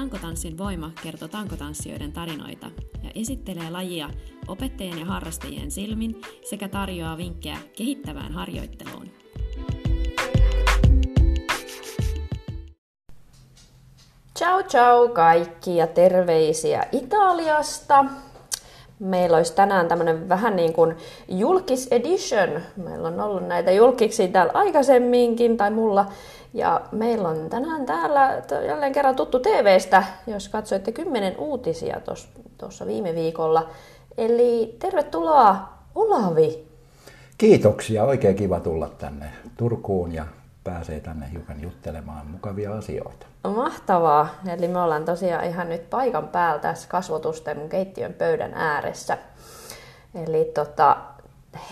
Tankotanssin voima kertoo tankotanssijoiden tarinoita ja esittelee lajia opettajien ja harrastajien silmin sekä tarjoaa vinkkejä kehittävään harjoitteluun. Ciao ciao kaikki ja terveisiä Italiasta. Meillä olisi tänään tämmöinen vähän niin kuin julkis edition. Meillä on ollut näitä julkiksi täällä aikaisemminkin, tai mulla. Ja meillä on tänään täällä jälleen kerran tuttu TVstä, jos katsoitte kymmenen uutisia tuossa viime viikolla. Eli tervetuloa Olavi. Kiitoksia, oikein kiva tulla tänne Turkuun ja pääsee tänne hiukan juttelemaan mukavia asioita. Mahtavaa. Eli me ollaan tosiaan ihan nyt paikan päällä tässä kasvotusten keittiön pöydän ääressä. Eli tota,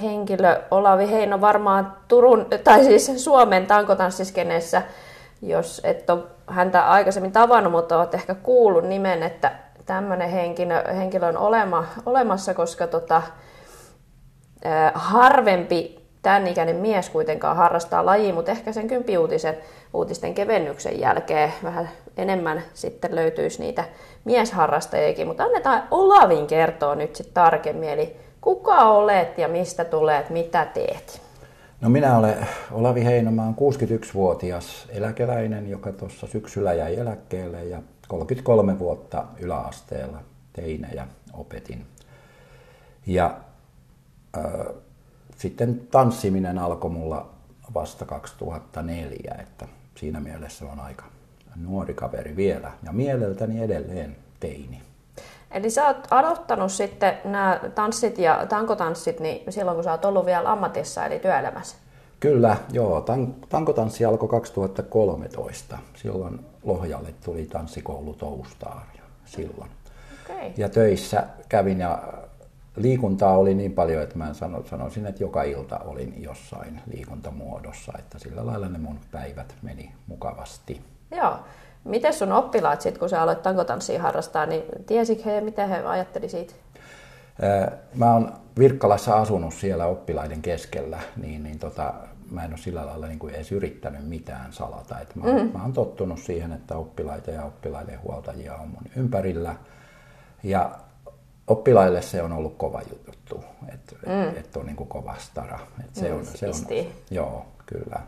henkilö Olavi Heino varmaan Turun, tai siis Suomen tankotanssiskeneessä, jos et ole häntä aikaisemmin tavannut, mutta olet ehkä kuullut nimen, että tämmöinen henkilö, henkilö on olema, olemassa, koska tota, harvempi tämän ikäinen mies kuitenkaan harrastaa lajia, mutta ehkä sen kympiuutisen uutisten kevennyksen jälkeen vähän enemmän sitten löytyisi niitä miesharrastajiakin. Mutta annetaan Olavin kertoa nyt sitten tarkemmin, eli kuka olet ja mistä tulet, mitä teet? No minä olen Olavi Heinomaa, 61-vuotias eläkeläinen, joka tuossa syksyllä jäi eläkkeelle ja 33 vuotta yläasteella teinejä opetin. Ja äh, sitten tanssiminen alkoi mulla vasta 2004, että siinä mielessä on aika nuori kaveri vielä ja mieleltäni edelleen teini. Eli sä oot aloittanut sitten nämä tanssit ja tankotanssit niin silloin, kun sä oot ollut vielä ammatissa eli työelämässä? Kyllä, joo. tankotanssi alkoi 2013. Silloin Lohjalle tuli tanssikoulu Toustar silloin. Okay. Ja töissä kävin ja liikuntaa oli niin paljon, että mä sanoisin, että joka ilta olin jossain liikuntamuodossa, että sillä lailla ne mun päivät meni mukavasti. Joo. Miten sun oppilaat sitten, kun sä aloit tankotanssia harrastaa, niin tiesikö he, mitä he ajatteli siitä? Mä oon Virkkalassa asunut siellä oppilaiden keskellä, niin, niin tota, mä en ole sillä lailla niin kuin edes yrittänyt mitään salata. Et mä, mm. mä oon tottunut siihen, että oppilaita ja oppilaiden huoltajia on mun ympärillä. Ja oppilaille se on ollut kova juttu, että mm. et on niin kuin kova stara. Et se, mm, on, se on, joo, kyllä.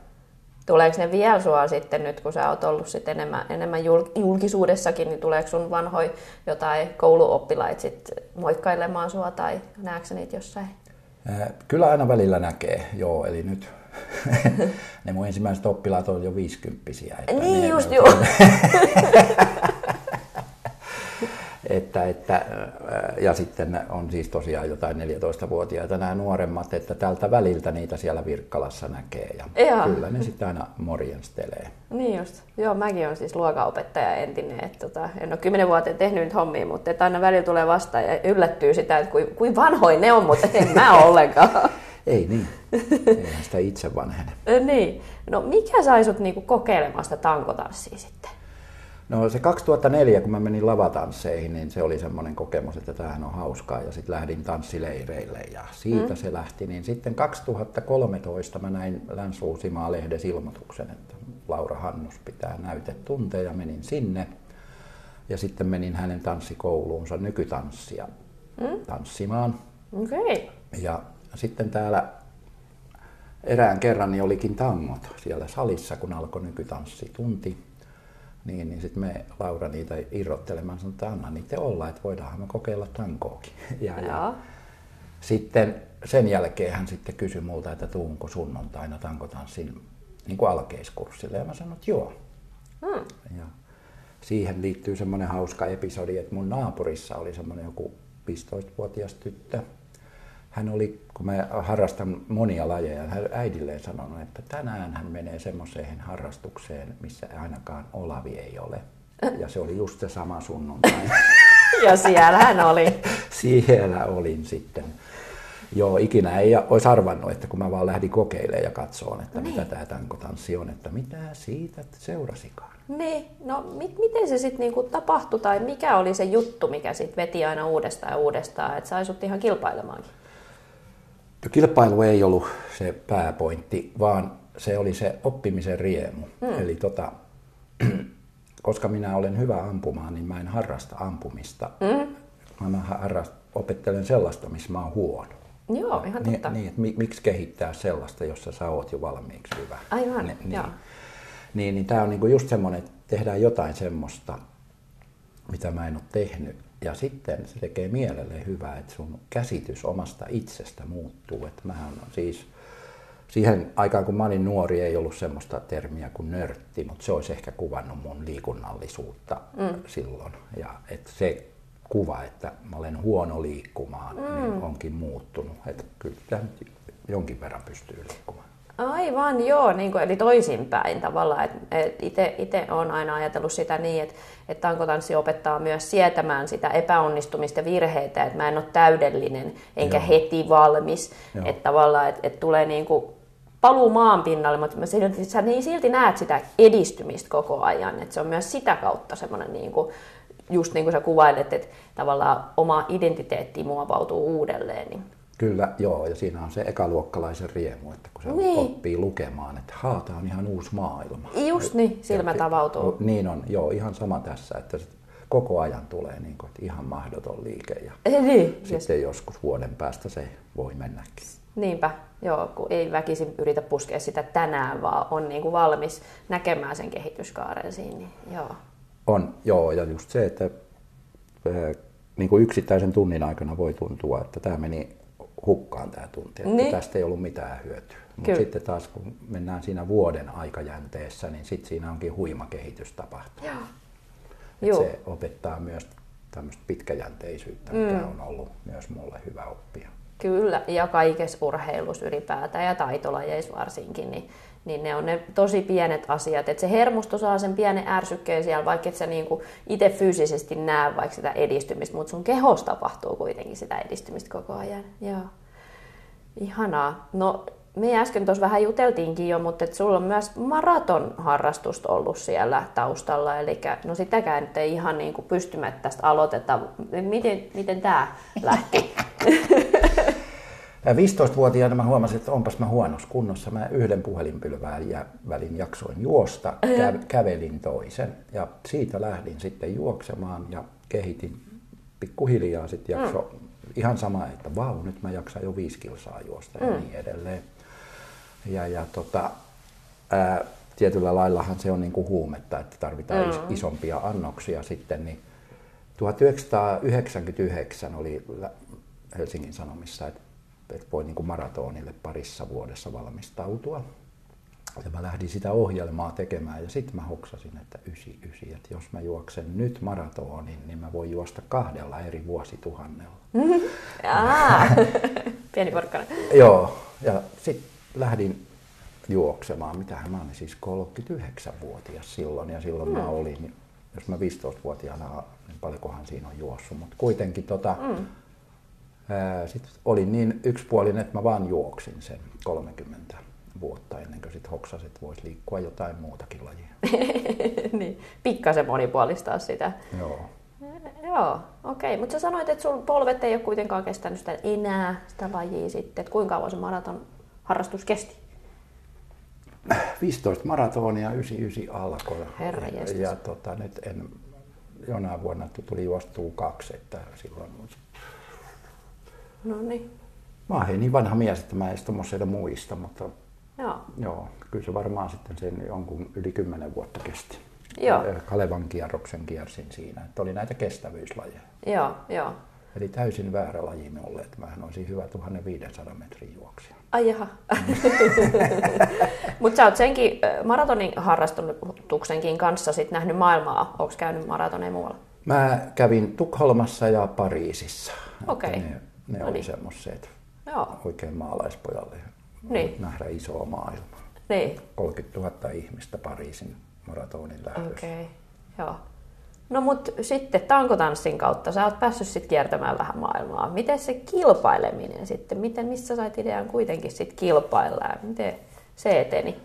Tuleeko ne vielä sua sitten nyt, kun sä oot ollut sit enemmän, enemmän julkisuudessakin, niin tuleeko sun vanhoi jotain kouluoppilaita sit moikkailemaan sua tai näetkö niitä jossain? Kyllä aina välillä näkee, joo. Eli nyt ne mun ensimmäiset oppilaat on jo viisikymppisiä. Niin just joo. että, että, ja sitten on siis tosiaan jotain 14-vuotiaita nämä nuoremmat, että tältä väliltä niitä siellä Virkkalassa näkee ja Ihan. kyllä ne sitten aina morjenstelee. Niin just. Joo, mäkin olen siis luokanopettaja entinen. Että tota, en ole kymmenen vuoteen tehnyt nyt hommia, mutta että aina välillä tulee vastaan ja yllättyy sitä, että kuin, kuin vanhoin ne on, mutta en mä ollenkaan. Ei niin. Eihän sitä itse vanhene. niin. No mikä sai sut niinku kokeilemaan sitä tankotanssia sitten? No se 2004, kun mä menin lavatansseihin, niin se oli semmoinen kokemus, että tämähän on hauskaa. Ja sitten lähdin tanssileireille ja siitä mm. se lähti. Niin sitten 2013 mä näin länsi lehden ilmoituksen, että Laura Hannus pitää näytetunteja ja menin sinne. Ja sitten menin hänen tanssikouluunsa nykytanssia mm. tanssimaan. Okay. Ja sitten täällä erään kerran niin olikin tangot siellä salissa, kun alkoi nykytanssitunti niin, niin sitten me Laura niitä irrottelemaan sanoi, että anna niitä olla, että voidaanhan me kokeilla tankoakin. Ja, ja sitten sen jälkeen hän sitten kysyi multa, että tuunko sunnuntaina tankotanssin niin kuin alkeiskurssille. Ja mä sanoin, että joo. Hmm. Ja siihen liittyy semmoinen hauska episodi, että mun naapurissa oli semmoinen joku 15-vuotias tyttö, hän oli, kun mä harrastan monia lajeja, hän äidilleen sanonut, että tänään hän menee semmoiseen harrastukseen, missä ainakaan Olavi ei ole. Ja se oli just se sama sunnuntai. ja siellä hän oli. siellä olin sitten. Joo, ikinä ei olisi arvannut, että kun mä vaan lähdin kokeilemaan ja katsoon, että niin. mitä tämä tankotanssi on, että mitä siitä seurasikaan. Niin, no mit, miten se sitten niinku tapahtui tai mikä oli se juttu, mikä sitten veti aina uudestaan ja uudestaan, että sai sut ihan kilpailemaankin? Kilpailu ei ollut se pääpointti, vaan se oli se oppimisen riemu. Mm. Eli tota, koska minä olen hyvä ampumaan, niin mä en harrasta ampumista. Mm. Mä harrast, opettelen sellaista, missä mä oon huono. Joo, ihan Niin, totta. niin että mi- miksi kehittää sellaista, jossa sä oot jo valmiiksi hyvä. Aivan, Ni- niin, joo. niin, niin tämä on niinku just semmoinen, että tehdään jotain semmoista, mitä mä en ole tehnyt. Ja sitten se tekee mielelle hyvää, että sun käsitys omasta itsestä muuttuu. Että mähän on siis, siihen aikaan kun mä olin nuori ei ollut semmoista termiä kuin nörtti, mutta se olisi ehkä kuvannut mun liikunnallisuutta mm. silloin. Ja että se kuva, että mä olen huono liikkumaan, mm. niin onkin muuttunut. Että kyllä jonkin verran pystyy liikkumaan. Aivan, joo, niin kuin, eli toisinpäin tavallaan. Itse olen aina ajatellut sitä niin, että et tankotanssi opettaa myös sietämään sitä epäonnistumista ja virheitä, että mä en ole täydellinen enkä Joo. heti valmis. Että tavallaan, että et tulee niin kuin paluu maan pinnalle, mutta mä silti, sä niin silti näet sitä edistymistä koko ajan. Että se on myös sitä kautta semmoinen, niin kuin, just niin kuin sä kuvailet, että tavallaan oma identiteetti muovautuu uudelleen. Niin Kyllä, joo, ja siinä on se ekaluokkalaisen riemu, että kun se Niin. oppii lukemaan, että haa, tää on ihan uusi maailma. Just niin, silmät Ja- avautuu. Niin on, joo, ihan sama tässä, että sit koko ajan tulee niin kuin, että ihan mahdoton liike ja Niin, sitten joskus vuoden päästä se voi mennäkin. Niinpä, joo, kun ei väkisin yritä puskea sitä tänään, vaan on niin kuin valmis näkemään sen kehityskaaren siinä. Niin, joo. On, joo, ja just se, että ää, niin kuin yksittäisen tunnin aikana voi tuntua, että tämä meni hukkaan tämä tunti, että Niin. tästä ei ollut mitään hyötyä. Mutta sitten taas kun mennään siinä vuoden aikajänteessä, niin sitten siinä onkin huima kehitys Joo. se opettaa myös tämmöistä pitkäjänteisyyttä, mikä mm. on ollut myös mulle hyvä oppia. Kyllä, ja kaikessa urheilussa ylipäätään ja taitolajeissa varsinkin, niin, niin ne on ne tosi pienet asiat. Että se hermosto saa sen pienen ärsykkeen siellä, vaikka et sä niinku itse fyysisesti näe vaikka sitä edistymistä, mutta sun kehossa tapahtuu kuitenkin sitä edistymistä koko ajan. Joo. Ihanaa. No, me äsken tuossa vähän juteltiinkin jo, mutta et sulla on myös maratonharrastusta ollut siellä taustalla, eli no sitäkään nyt ei ihan niin kuin pystymättä tästä aloiteta. Miten, miten tämä lähti? Ja 15-vuotiaana mä huomasin, että onpas mä huonossa kunnossa. Mä yhden puhelinpylvään ja välin jaksoin juosta, kä- kävelin toisen. Ja siitä lähdin sitten juoksemaan ja kehitin pikkuhiljaa sitten jakso. Ihan sama, että vau, nyt mä jaksan jo viisi kilsaa juosta ja niin edelleen. Ja, ja tota, ää, tietyllä laillahan se on niin kuin huumetta, että tarvitaan is- isompia annoksia sitten. Niin 1999 oli Helsingin Sanomissa, että, että voi niin kuin maratonille parissa vuodessa valmistautua. Ja mä lähdin sitä ohjelmaa tekemään ja sitten mä hoksasin, että 99, että jos mä juoksen nyt maratonin, niin mä voin juosta kahdella eri vuosituhannella. Pieni porkkana. Joo, ja sitten lähdin juoksemaan. Mitähän mä olin siis 39-vuotias silloin ja silloin mm. mä olin, jos mä 15-vuotiaana, niin paljonkohan siinä on juossut, mutta kuitenkin tota, mm. Sitten olin niin yksipuolinen, että mä vaan juoksin sen 30 vuotta ennen kuin sitten hoksasin, että voisi liikkua jotain muutakin lajia. niin, pikkasen monipuolistaa sitä. Joo. Joo, okei. Mutta sä sanoit, että sun polvet ei ole kuitenkaan kestänyt sitä enää, sitä lajia sitten. Et kuinka kauan se maraton harrastus kesti? 15 maratonia 99 alkoi. Herra ja, jestas. ja tota, nyt en, jonain vuonna tuli juostua kaksi, että silloin No niin, Mä oon niin vanha mies, että mä en edes tommosia muista, mutta joo. joo, kyllä se varmaan sitten sen jonkun yli kymmenen vuotta kesti. Joo. Kalevan kierroksen kiersin siinä, että oli näitä kestävyyslajeja. Joo, joo. Eli täysin väärä laji minulle, että mähän olisin hyvä 1500 metrin juoksija. Ai jaha. Mutta sä oot senkin maratonin harrastuksenkin kanssa sit nähnyt maailmaa. Onko käynyt maratoneja muualla? Mä kävin Tukholmassa ja Pariisissa. Okei. Ne, ne No oli niin. semmoiset Joo, oikein maalaispojalle Niin. nähdä isoa maailmaa. niin. 30 000 ihmistä Pariisin maratonin lähdössä. Okei, okay. joo. No mut sitten tankotanssin kautta sä oot päässyt sitten kiertämään vähän maailmaa. Miten se kilpaileminen sitten, miten, missä sait idean kuitenkin sitten kilpailla ja miten se eteni?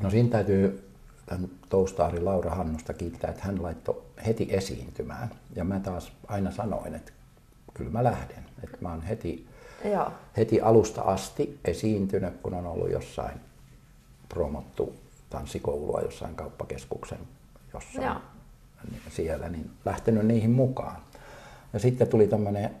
No siinä täytyy tämän Toustaarin Laura Hannusta kiittää, että hän laittoi heti esiintymään. Ja mä taas aina sanoin, että kyllä mä lähden. Että mä oon heti, Joo, heti alusta asti esiintynyt, kun on ollut jossain promottu tanssikoulua jossain kauppakeskuksen jossain Joo. siellä, niin lähtenyt niihin mukaan. Ja sitten tuli tämmöinen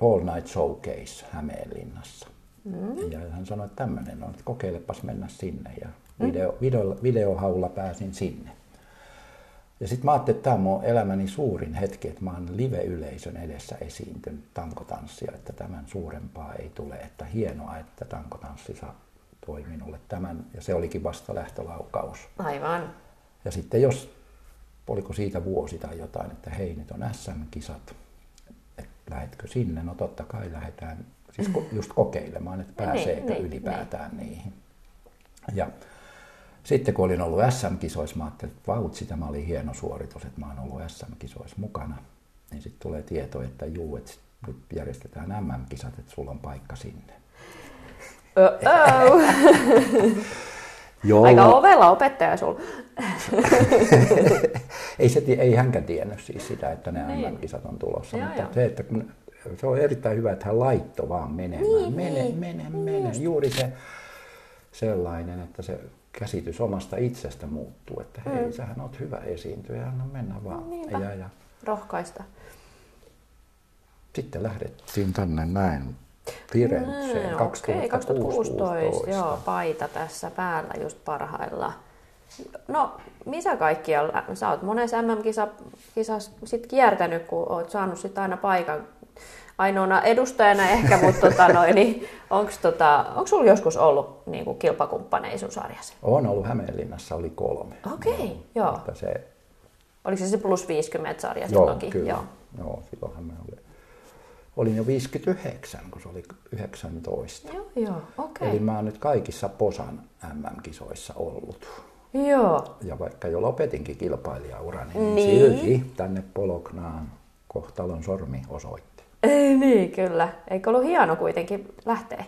Paul Night Showcase Hämeenlinnassa. Mm. Ja hän sanoi, että tämmöinen on, että kokeilepas mennä sinne. Ja video, video, videohaulla pääsin sinne. Ja sitten mä ajattelin, että tämä on mun elämäni suurin hetki, että mä oon live-yleisön edessä esiintynyt tankotanssia, että tämän suurempaa ei tule. Että hienoa, että tankotanssi saa toi minulle tämän. Ja se olikin vasta lähtölaukaus. Aivan. Ja sitten jos, oliko siitä vuosi tai jotain, että hei nyt on SM-kisat, että lähetkö sinne? No totta kai lähdetään, siis just kokeilemaan, että Niin, pääseekö niin, ylipäätään niihin. Ja sitten kun olin ollut SM-kisoissa, mä ajattelin, että vautsi, tämä oli hieno suoritus, että mä oon ollut SM-kisoissa mukana. Niin sitten tulee tieto, että juu, että nyt järjestetään MM-kisat, että sulla on paikka sinne. Oh. Joo, Aika ovella opettaja sulla. ei, se, ei hänkään tiennyt siis sitä, että ne Niin. MM-kisat on tulossa, Joo, mutta joo. se, että kun, se on erittäin hyvä, että hän laittoi vaan menemään. Niin, mene, niin, mene, mene. Juuri se sellainen, että se käsitys omasta itsestä muuttuu, että hei, mm. sähän oot hyvä esiintyjä, anna mennä vaan. Niinpä. Ja, ja Rohkaista. sitten lähdettiin tänne näin Firenzeen Mm, 2016. okei, 2016, joo, paita tässä päällä just parhailla. No, missä kaikkialla? Sä oot monessa MM-kisassa sit kiertänyt, kun oot saanut sit aina paikan ainoana edustajana ehkä, mutta tota, noin, niin onko tota, onks sulla joskus ollut niin kuin kilpakumppaneja sun sarjassa? On ollut Hämeenlinnassa, oli kolme. Okei, joo. Mutta se, Oliko se se plus 50 sarja joo, silloinkin? kyllä. Joo. Joo, silloinhan me oli. Olin jo 59, kun se oli 19. Joo, joo, okei. Eli mä oon nyt kaikissa Posan MM-kisoissa ollut. Joo, Ja vaikka jo lopetinkin kilpailijaurani, niin, Niin. silti tänne Poloknaan kohtalon sormi osoitti. Ei, niin kyllä. Eikö ollut hieno kuitenkin lähteä?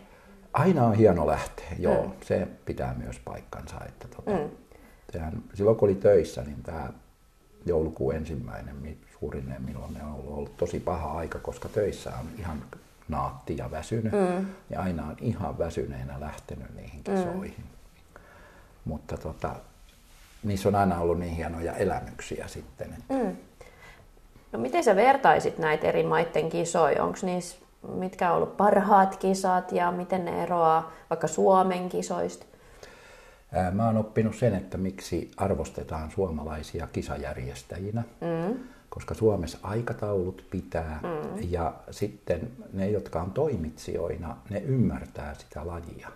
Aina on hieno lähteä, joo. Mm. Se pitää myös paikkansa. Että tota, mm. sehän, silloin kun oli töissä, niin tämä joulukuun ensimmäinen suurinen milloin on ollut, ollut tosi paha aika, koska töissä on ihan naatti ja väsynyt. Mm. Ja aina on ihan väsyneenä lähtenyt niihin kisoihin. Mm. Mutta tota, niissä on aina ollut niin hienoja elämyksiä sitten. Että mm. No miten sä vertaisit näitä eri maiden kisoja? Onko niissä, mitkä on ollut parhaat kisat ja miten ne eroaa vaikka Suomen kisoista? Mä oon oppinut sen, että miksi arvostetaan suomalaisia kisajärjestäjinä, mm. koska Suomessa aikataulut pitää mm. ja sitten ne, jotka on toimitsijoina, ne ymmärtää sitä lajia.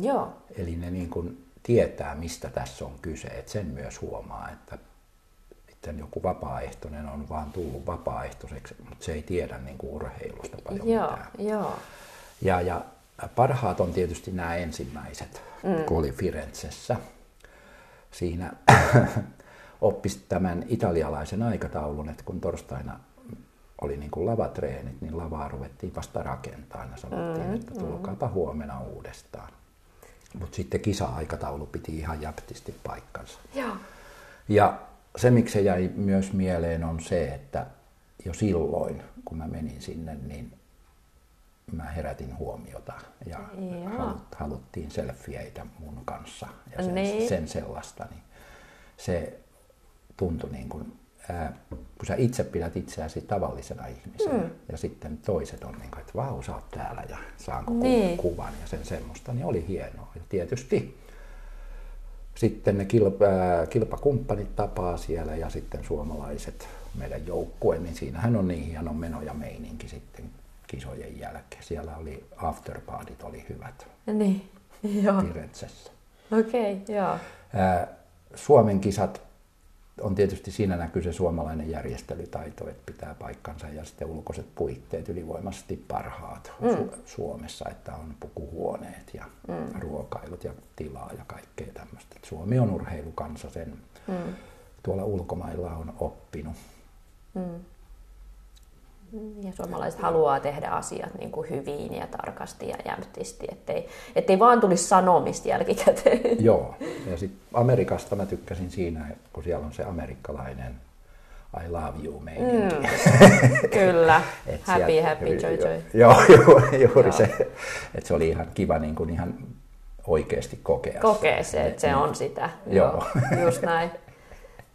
Joo, Eli ne niin kuin tietää, mistä tässä on kyse. Et sen myös huomaa, että sitten joku vapaaehtoinen on vaan tullut vapaaehtoiseksi, mutta se ei tiedä niin kuin urheilusta paljon joo, mitään. joo. Ja, ja parhaat on tietysti nämä ensimmäiset, mm. kun oli Firenzessä. Siinä oppisi tämän italialaisen aikataulun, että kun torstaina oli niin kuin lavatreenit, niin lavaa ruvettiin vasta rakentamaan ja sanottiin, mm, että tulkaapa huomenna uudestaan. Mutta sitten kisa-aikataulu piti ihan jäptisti paikkansa. Joo. Ja se, miksi se jäi myös mieleen, on se, että jo silloin, kun mä menin sinne, niin mä herätin huomiota ja halut, haluttiin selfieitä mun kanssa ja sen, Niin. sen sellaista. Niin se tuntui niin kuin, ää, kun sä itse pidät itseäsi tavallisena ihmisenä mm. ja sitten toiset on niin kuin, että vau, sä oot täällä ja saanko Niin. kuvan ja sen semmoista, niin oli hienoa. Ja tietysti sitten ne kilpa, kilpakumppanit tapaa siellä ja sitten suomalaiset meidän joukkue, niin siinähän on niin hieno meno ja meininki sitten kisojen jälkeen. Siellä oli afterpartit oli hyvät Niin, joo. Okei, okay, joo. Suomen kisat on tietysti siinä näkyy se suomalainen järjestelytaito, että pitää paikkansa ja sitten ulkoiset puitteet ylivoimaisesti parhaat mm. Su- Suomessa, että on pukuhuoneet ja mm. ruokailut ja tilaa ja kaikkea tämmöistä. Et Suomi on urheilukansa, sen mm. tuolla ulkomailla on oppinut. Ja suomalaiset haluaa tehdä asiat niin kuin hyvin ja tarkasti ja jämptisti, ettei, ettei vaan tulisi sanomista jälkikäteen. Joo, ja sitten Amerikasta mä tykkäsin siinä, kun siellä on se amerikkalainen I love you meininki. Mm. Kyllä, Et happy, sieltä- happy, joy, joy. Joo, juuri, juuri Joo. se. Että se oli ihan kiva niin kuin ihan oikeasti kokea Kokee se, että se on sitä. Joo. Just näin.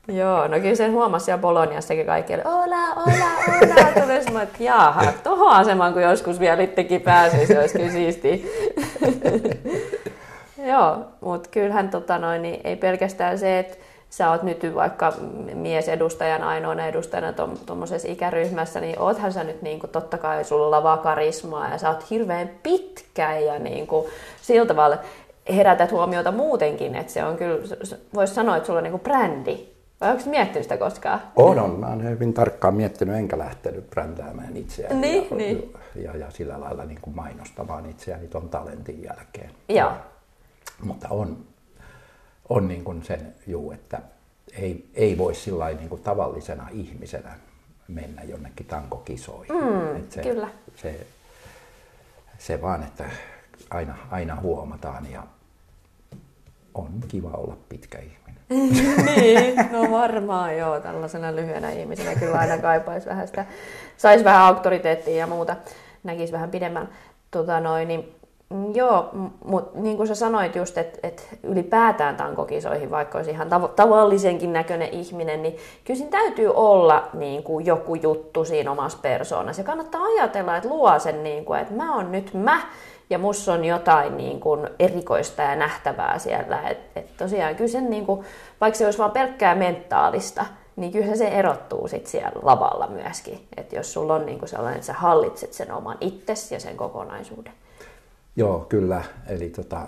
Joo, no kyllä sen huomasi siellä Boloniassakin kaikki, oli ola, ola, ola, tuli semmoinen, että jaha, tohon asemaan kun joskus vielä itsekin pääsisi, se olisi kyllä siistiä. Joo, mutta kyllähän tota noin, niin ei pelkästään se, että sä oot nyt vaikka miesedustajan ainoana edustajana tuommoisessa ikäryhmässä, niin oothan sä nyt niin kuin, totta kai sulla lavaa karismaa ja sä oot hirveän pitkä ja niin kuin, sillä tavalla herätät huomiota muutenkin, että se on kyllä, voisi sanoa, että sulla on niin kuin brändi. Vai onko miettinyt sitä koskaan? On, on. Mä oon hyvin tarkkaan miettinyt, enkä lähtenyt brändäämään itseäni. Niin, ja, niin. Ja, ja, sillä lailla niin kuin mainostamaan itseäni tuon talentin jälkeen. Joo. Mutta on, on niin kuin sen juu, että ei, ei voi sillä niin kuin tavallisena ihmisenä mennä jonnekin tankokisoihin. Mm, se, kyllä. Se, se vaan, että aina, aina huomataan ja on kiva olla pitkä ihminen. niin, no varmaan joo, tällaisena lyhyenä ihmisenä kyllä aina kaipaisi vähän sitä, saisi vähän auktoriteettia ja muuta, näkisi vähän pidemmän. Tota noin, niin Mm, joo, mutta niin kuin sä sanoit just, että et ylipäätään tankokisoihin, vaikka olisi ihan tav- tavallisenkin näköinen ihminen, niin kyllä siinä täytyy olla niin kuin joku juttu siinä omassa persoonassa. Ja kannattaa ajatella, että luo sen, niin kuin, että mä oon nyt mä, ja mussa on jotain niin kuin erikoista ja nähtävää siellä. Et, et tosiaan kyllä sen, niin kuin, vaikka se olisi vaan pelkkää mentaalista, niin kyllä se erottuu sit siellä lavalla myöskin. Että jos sulla on niin kuin sellainen, että sä hallitset sen oman itsesi ja sen kokonaisuuden. Joo, kyllä. Eli tota,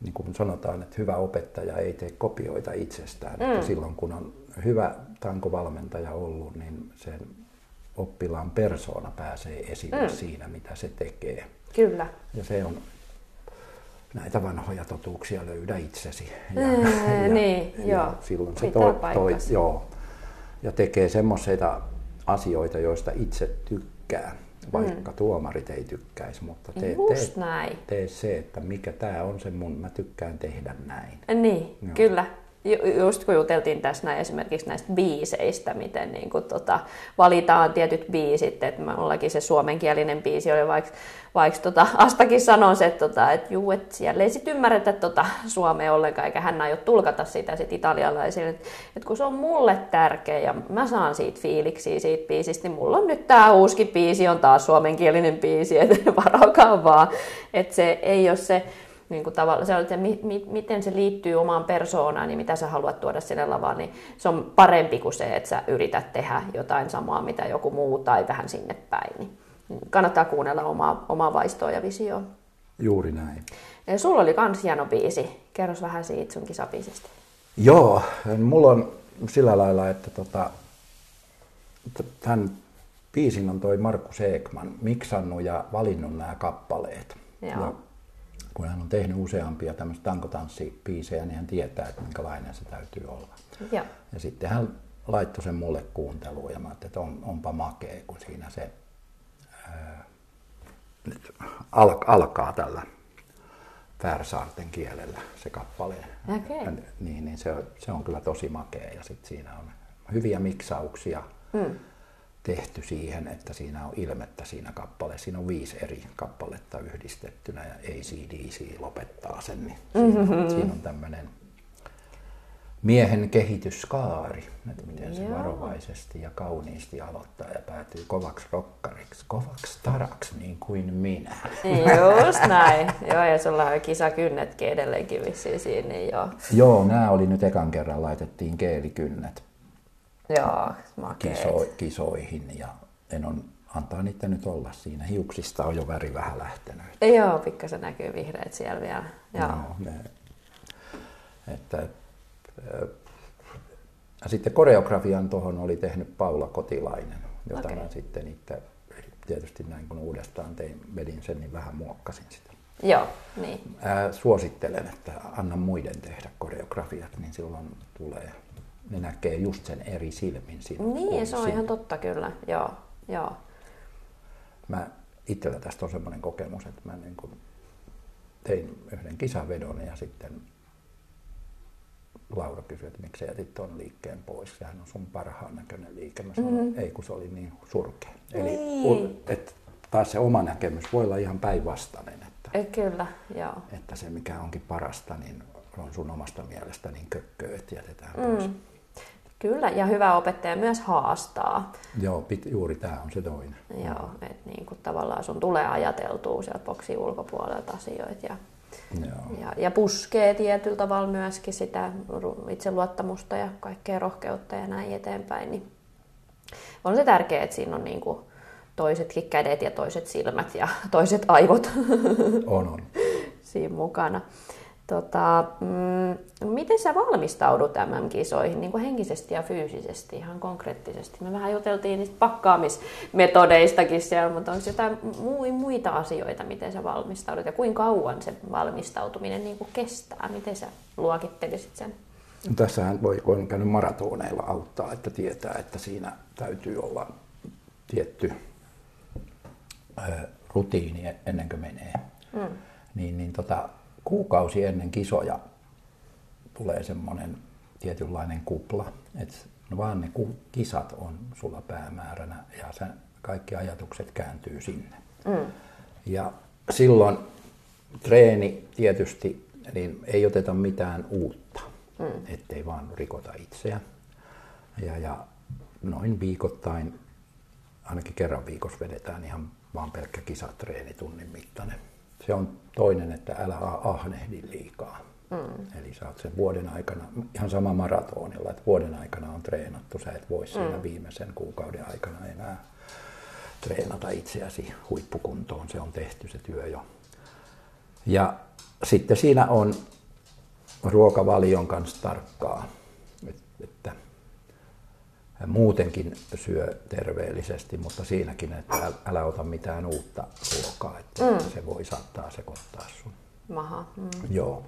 niin kuin sanotaan, että hyvä opettaja ei tee kopioita itsestään. Mm. Että silloin kun on hyvä tankovalmentaja ollut, niin sen oppilaan persoona pääsee esille mm. siinä, mitä se tekee. Kyllä. Ja se on näitä vanhoja totuuksia löydä itsesi. Ja, mm, ja, niin, ja joo. silloin se toi, toi, joo, ja tekee semmoisia asioita, joista itse tykkää vaikka mm. tuomarit ei tykkäisi, mutta tee, Just tee, näin. tee se, että mikä tämä on se mun, mä tykkään tehdä näin. Niin, Joo. kyllä. Just kun juteltiin tässä näin, esimerkiksi näistä biiseistä, miten niin kuin, tota, valitaan tietyt biisit, että mullakin se suomenkielinen biisi oli vaikka vaikka tota, Astakin sanoi se, että, tota, että juu, että siellä ei sit ymmärretä tota, suomea ollenkaan, eikä hän aio tulkata sitä sit italialaisille. Että, että kun se on mulle tärkeä ja mä saan siitä fiiliksiä siitä biisistä, niin mulla on nyt tämä uusi biisi, on taas suomenkielinen biisi, että varokaa vaan. Että se ei ole se, niin kuin tavalla, se on, että mi, mi, miten se liittyy omaan persoonaan, niin mitä sä haluat tuoda sinne lavaan, niin se on parempi kuin se, että sä yrität tehdä jotain samaa, mitä joku muu tai vähän sinne päin. Niin kannattaa kuunnella omaa, omaa vaistoa ja visioa. Juuri näin. Ja sulla oli kans hieno biisi. Kerros vähän siitä sun kisabiisistä. Joo, mulla on sillä lailla, että tota, tämän biisin on toi Markus Ekman miksannut ja valinnut nämä kappaleet. Joo. Ja kun hän on tehnyt useampia tämmöistä tankotanssibiisejä, niin hän tietää, että minkälainen se täytyy olla. Joo. Ja sitten hän laittoi sen mulle kuunteluun ja mä ajattelin, että on, onpa makea, kun siinä se nyt al, alkaa tällä Färsaarten kielellä se kappale. Okay. Niin, niin se, se on kyllä tosi makea ja sit siinä on hyviä miksauksia mm. Tehty siihen, että siinä on ilmettä siinä kappaleessa. Siinä on viisi eri kappaletta yhdistettynä ja ACDC lopettaa sen. Niin mm-hmm. siinä, siinä on tämmöinen miehen kehityskaari, että miten se Joo. varovaisesti ja kauniisti aloittaa ja päätyy kovaksi rokkariksi, kovaksi taraksi niin kuin minä. Just näin. Joo, ja sulla on kisakynnetkin edelleenkin vissiin siinä, niin joo. Joo, nämä oli nyt ekan kerran, laitettiin keelikynnet joo, kiso, kisoihin ja en on antaa niitä nyt olla siinä. Hiuksista on jo väri vähän lähtenyt. Joo, pikkasen näkyy vihreät siellä vielä. Joo. No, ne, että ja sitten koreografian tuohon oli tehnyt Paula Kotilainen, jota okay. mä sitten itse tietysti näin kun uudestaan tein, vedin sen, niin vähän muokkasin sitä. Joo, niin. Ää, suosittelen, että anna muiden tehdä koreografiat, niin silloin tulee, ne näkee just sen eri silmin sinun. Niin, se on sinun. ihan totta kyllä, joo. joo. Mä itsellä tästä on semmoinen kokemus, että mä niin kuin tein yhden kisavedon ja sitten Laura kysyi, että miksi jätit tuon liikkeen pois. Sehän on sun parhaan näköinen liike. Mä sanoin, mm-hmm. ei kun se oli niin surkea. Eli niin. et, taas se oma näkemys voi olla ihan päinvastainen. Että, e, Kyllä, joo. Että se mikä onkin parasta, niin on sun omasta mielestä niin kökköä, että jätetään pois. Kyllä, ja hyvä opettaja myös haastaa. Joo, pit, juuri tämä on se toinen. Joo, että niin kuin tavallaan sun tulee ajateltua sieltä boksin ulkopuolelta asioita ja, Joo. ja, ja puskee tietyllä tavalla myöskin sitä itseluottamusta ja kaikkea rohkeutta ja näin eteenpäin. Niin on se tärkeää, että siinä on niin kuin toisetkin kädet ja toiset silmät ja toiset aivot on, on. siinä mukana. Tota, mm, miten sä valmistaudut MM-kisoihin niin kuin henkisesti ja fyysisesti, ihan konkreettisesti? Me vähän juteltiin niistä pakkaamismetodeistakin siellä, mutta onko jotain muita asioita, miten sä valmistaudut ja kuinka kauan se valmistautuminen niin kuin kestää? Miten sä luokittelisit sen? No, tässähän voi, kun on käynyt maratoneilla auttaa, että tietää, että siinä täytyy olla tietty rutiini ennen kuin menee. Mm. Niin, niin tota, kuukausi ennen kisoja tulee semmoinen tietynlainen kupla, että vaan ne kisat on sulla päämääränä ja sen kaikki ajatukset kääntyy sinne. Mm. Ja silloin treeni tietysti, niin ei oteta mitään uutta, mm. ettei vaan rikota itseä. Ja, ja noin viikoittain, ainakin kerran viikossa vedetään ihan vaan pelkkä kisatreeni tunnin mittainen. Se on toinen, että älä ahnehdi liikaa. Mm. Eli sä oot sen vuoden aikana, ihan sama maratonilla, että vuoden aikana on treenattu, sä et voi siinä mm. viimeisen kuukauden aikana enää treenata itseäsi huippukuntoon, se on tehty se työ jo. Ja sitten siinä on ruokavalion kanssa tarkkaa, että muutenkin syö terveellisesti, mutta siinäkin, että älä ota mitään uutta ruokaa, että mm. se voi saattaa sekoittaa sun. Maha. Mm. Joo.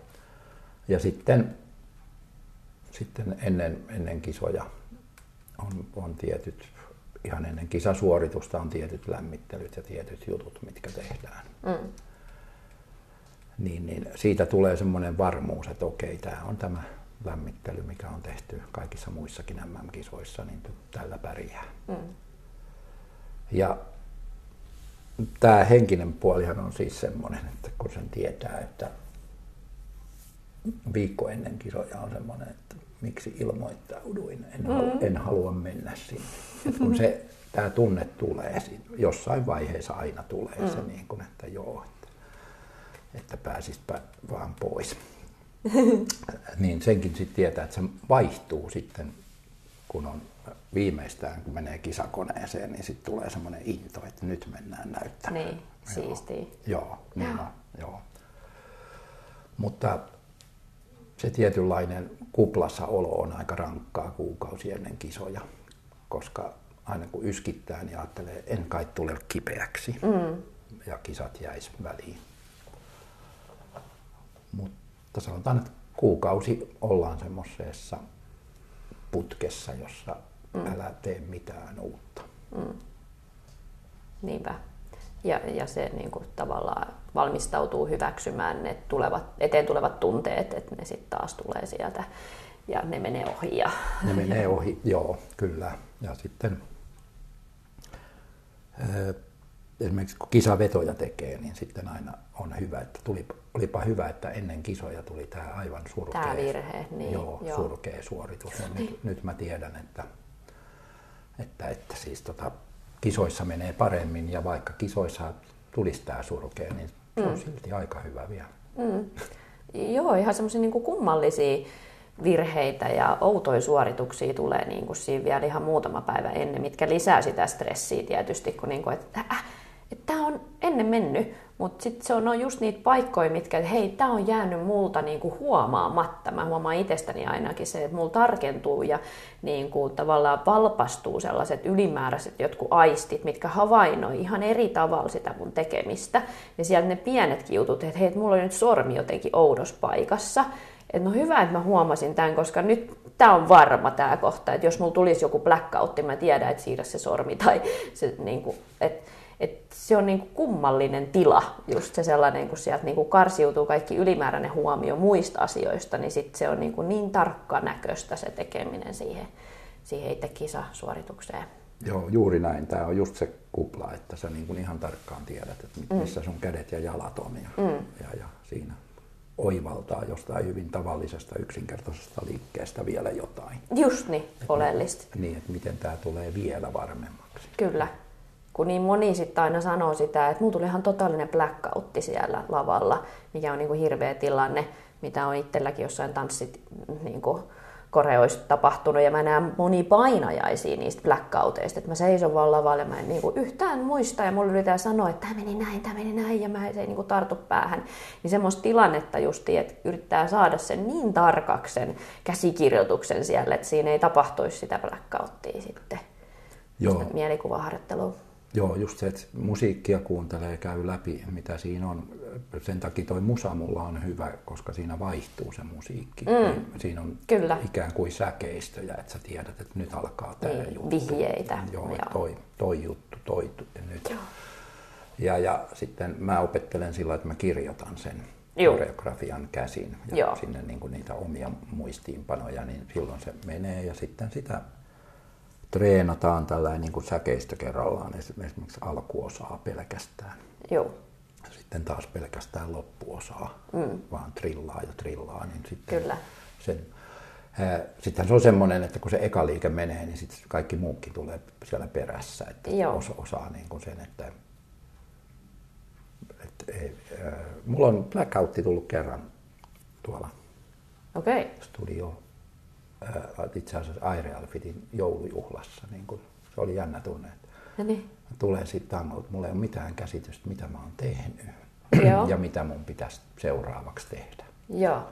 Ja sitten, sitten ennen, ennen kisoja on, on tietyt, ihan ennen kisasuoritusta on tietyt lämmittelyt ja tietyt jutut, mitkä tehdään. Mm. Niin, niin siitä tulee semmoinen varmuus, että okei, tämä on tämä lämmittely, mikä on tehty kaikissa muissakin MM-kisoissa, niin tällä pärjää. Mm. Ja tämä henkinen puolihan on siis semmoinen, että kun sen tietää, että viikko ennen kisoja on semmoinen, että miksi ilmoittauduin, en, mm. halua, en halua mennä sinne. Et kun se, tämä tunne tulee, jossain vaiheessa aina tulee mm. se, niin kuin, että joo, että, että pääsispä vaan pois. niin senkin sitten tietää, että se vaihtuu sitten, kun on viimeistään, kun menee kisakoneeseen, niin sitten tulee semmoinen into, että nyt mennään näyttämään. Niin, siistiä. Joo, niin on, joo. Mutta se tietynlainen kuplassa olo on aika rankkaa kuukausi ennen kisoja, koska aina kun yskittää, niin ajattelee, en kai tule kipeäksi mm. ja kisat jäisi väliin. Mutta mutta sanotaan, että kuukausi ollaan semmoisessa putkessa, jossa mm. älä tee mitään uutta. Mm. Niinpä. Ja, ja se niin kuin, tavallaan valmistautuu hyväksymään ne tulevat, eteen tulevat tunteet, että ne sitten taas tulee sieltä ja ne menee ohi. Ja... Ne menee ohi, joo, kyllä. Ja sitten esimerkiksi kun kisavetoja tekee, niin sitten aina on hyvä, että tuli, olipa hyvä, että ennen kisoja tuli tämä aivan surkea, tämä virhe, niin, joo, joo. surkea suoritus. Ja nyt, nyt mä tiedän, että, että, että siis tota, kisoissa menee paremmin ja vaikka kisoissa tulisi tämä surkea, niin se mm. on silti aika hyvä vielä. Mm. Joo, ihan semmoisia niin kummallisia virheitä ja outoja suorituksia tulee niin kuin siinä vielä ihan muutama päivä ennen, mitkä lisää sitä stressiä tietysti, kun niin kuin, että äh, on ennen mennyt, mutta sitten se on, on just niitä paikkoja, mitkä, että hei, tämä on jäänyt multa niinku huomaamatta. Mä huomaan itsestäni ainakin se, että mulla tarkentuu ja niinku tavallaan valpastuu sellaiset ylimääräiset jotkut aistit, mitkä havainnoi ihan eri tavalla sitä mun tekemistä. Ja sieltä ne pienetkin jutut, että hei, mulla on nyt sormi jotenkin oudos paikassa. Että no hyvä, että mä huomasin tämän, koska nyt tämä on varma tämä kohta, että jos mulla tulisi joku blackoutti, mä tiedän, että siirrä se sormi tai se, niin että et se on niinku kummallinen tila, just se sellainen, kun sieltä niinku karsiutuu kaikki ylimääräinen huomio muista asioista, niin sit se on niinku niin tarkka näköistä se tekeminen siihen, siihen itse kisasuoritukseen. Joo, juuri näin. Tämä on just se kupla, että sä niin kuin ihan tarkkaan tiedät, että mm. missä sun kädet ja jalat on ja, mm. ja, ja siinä oivaltaa jostain hyvin tavallisesta yksinkertaisesta liikkeestä vielä jotain. Just niin, oleellista. Niin, että miten tämä tulee vielä varmemmaksi. Kyllä. Kun niin moni sitten aina sanoo sitä, että mulla tuli ihan totaalinen blackoutti siellä lavalla, mikä on niin kuin hirveä tilanne, mitä on itselläkin jossain tanssit niin kuin koreoissa tapahtunut ja mä näen moni painajaisia niistä blackouteista, että mä seison vaan lavalla ja mä en niinku yhtään muista ja mulle yritetään sanoa, että tämä meni näin, tämä meni näin ja mä se ei niinku tartu päähän. Niin semmoista tilannetta justi, että yrittää saada sen niin tarkaksen käsikirjoituksen siellä, että siinä ei tapahtuisi sitä blackouttia sitten. Joo. Mielikuvaharjoittelua. Joo, just se, että musiikkia kuuntelee ja käy läpi, mitä siinä on. Sen takia toi musa mulla on hyvä, koska siinä vaihtuu se musiikki. Mm. Siinä on Kyllä. ikään kuin säkeistöjä, että sä tiedät, että nyt alkaa tämä Niin, juttu. vihjeitä, Joo, joo. Toi, toi juttu, toi nyt. Joo. Ja, ja sitten mä opettelen sillä, että mä kirjoitan sen Joo. koreografian käsin ja Joo. sinne niin kuin niitä omia muistiinpanoja, niin silloin se menee ja sitten sitä treenataan tällainen niin kuin säkeistö kerrallaan, esimerkiksi alkuosaa pelkästään. Joo. Sitten taas pelkästään loppuosaa, mm. vaan trillaa ja trillaa, niin sitten Kyllä. sen ää, Sitten se on semmoinen, että kun se eka liike menee, niin sitten kaikki muukin tulee siellä perässä. Että Joo. osa, osaa niin kuin sen, että, että ei, ää, mulla on blackoutti tullut kerran tuolla Okei. Okay. studio, ää, itse asiassa Aire joulujuhlassa. Niin kuin, se oli jännä tunne, että No niin. mä tulen sitten tangolta, mulla ei ole mitään käsitystä, mitä mä oon tehnyt Joo. ja mitä mun pitäisi seuraavaksi tehdä. Joo.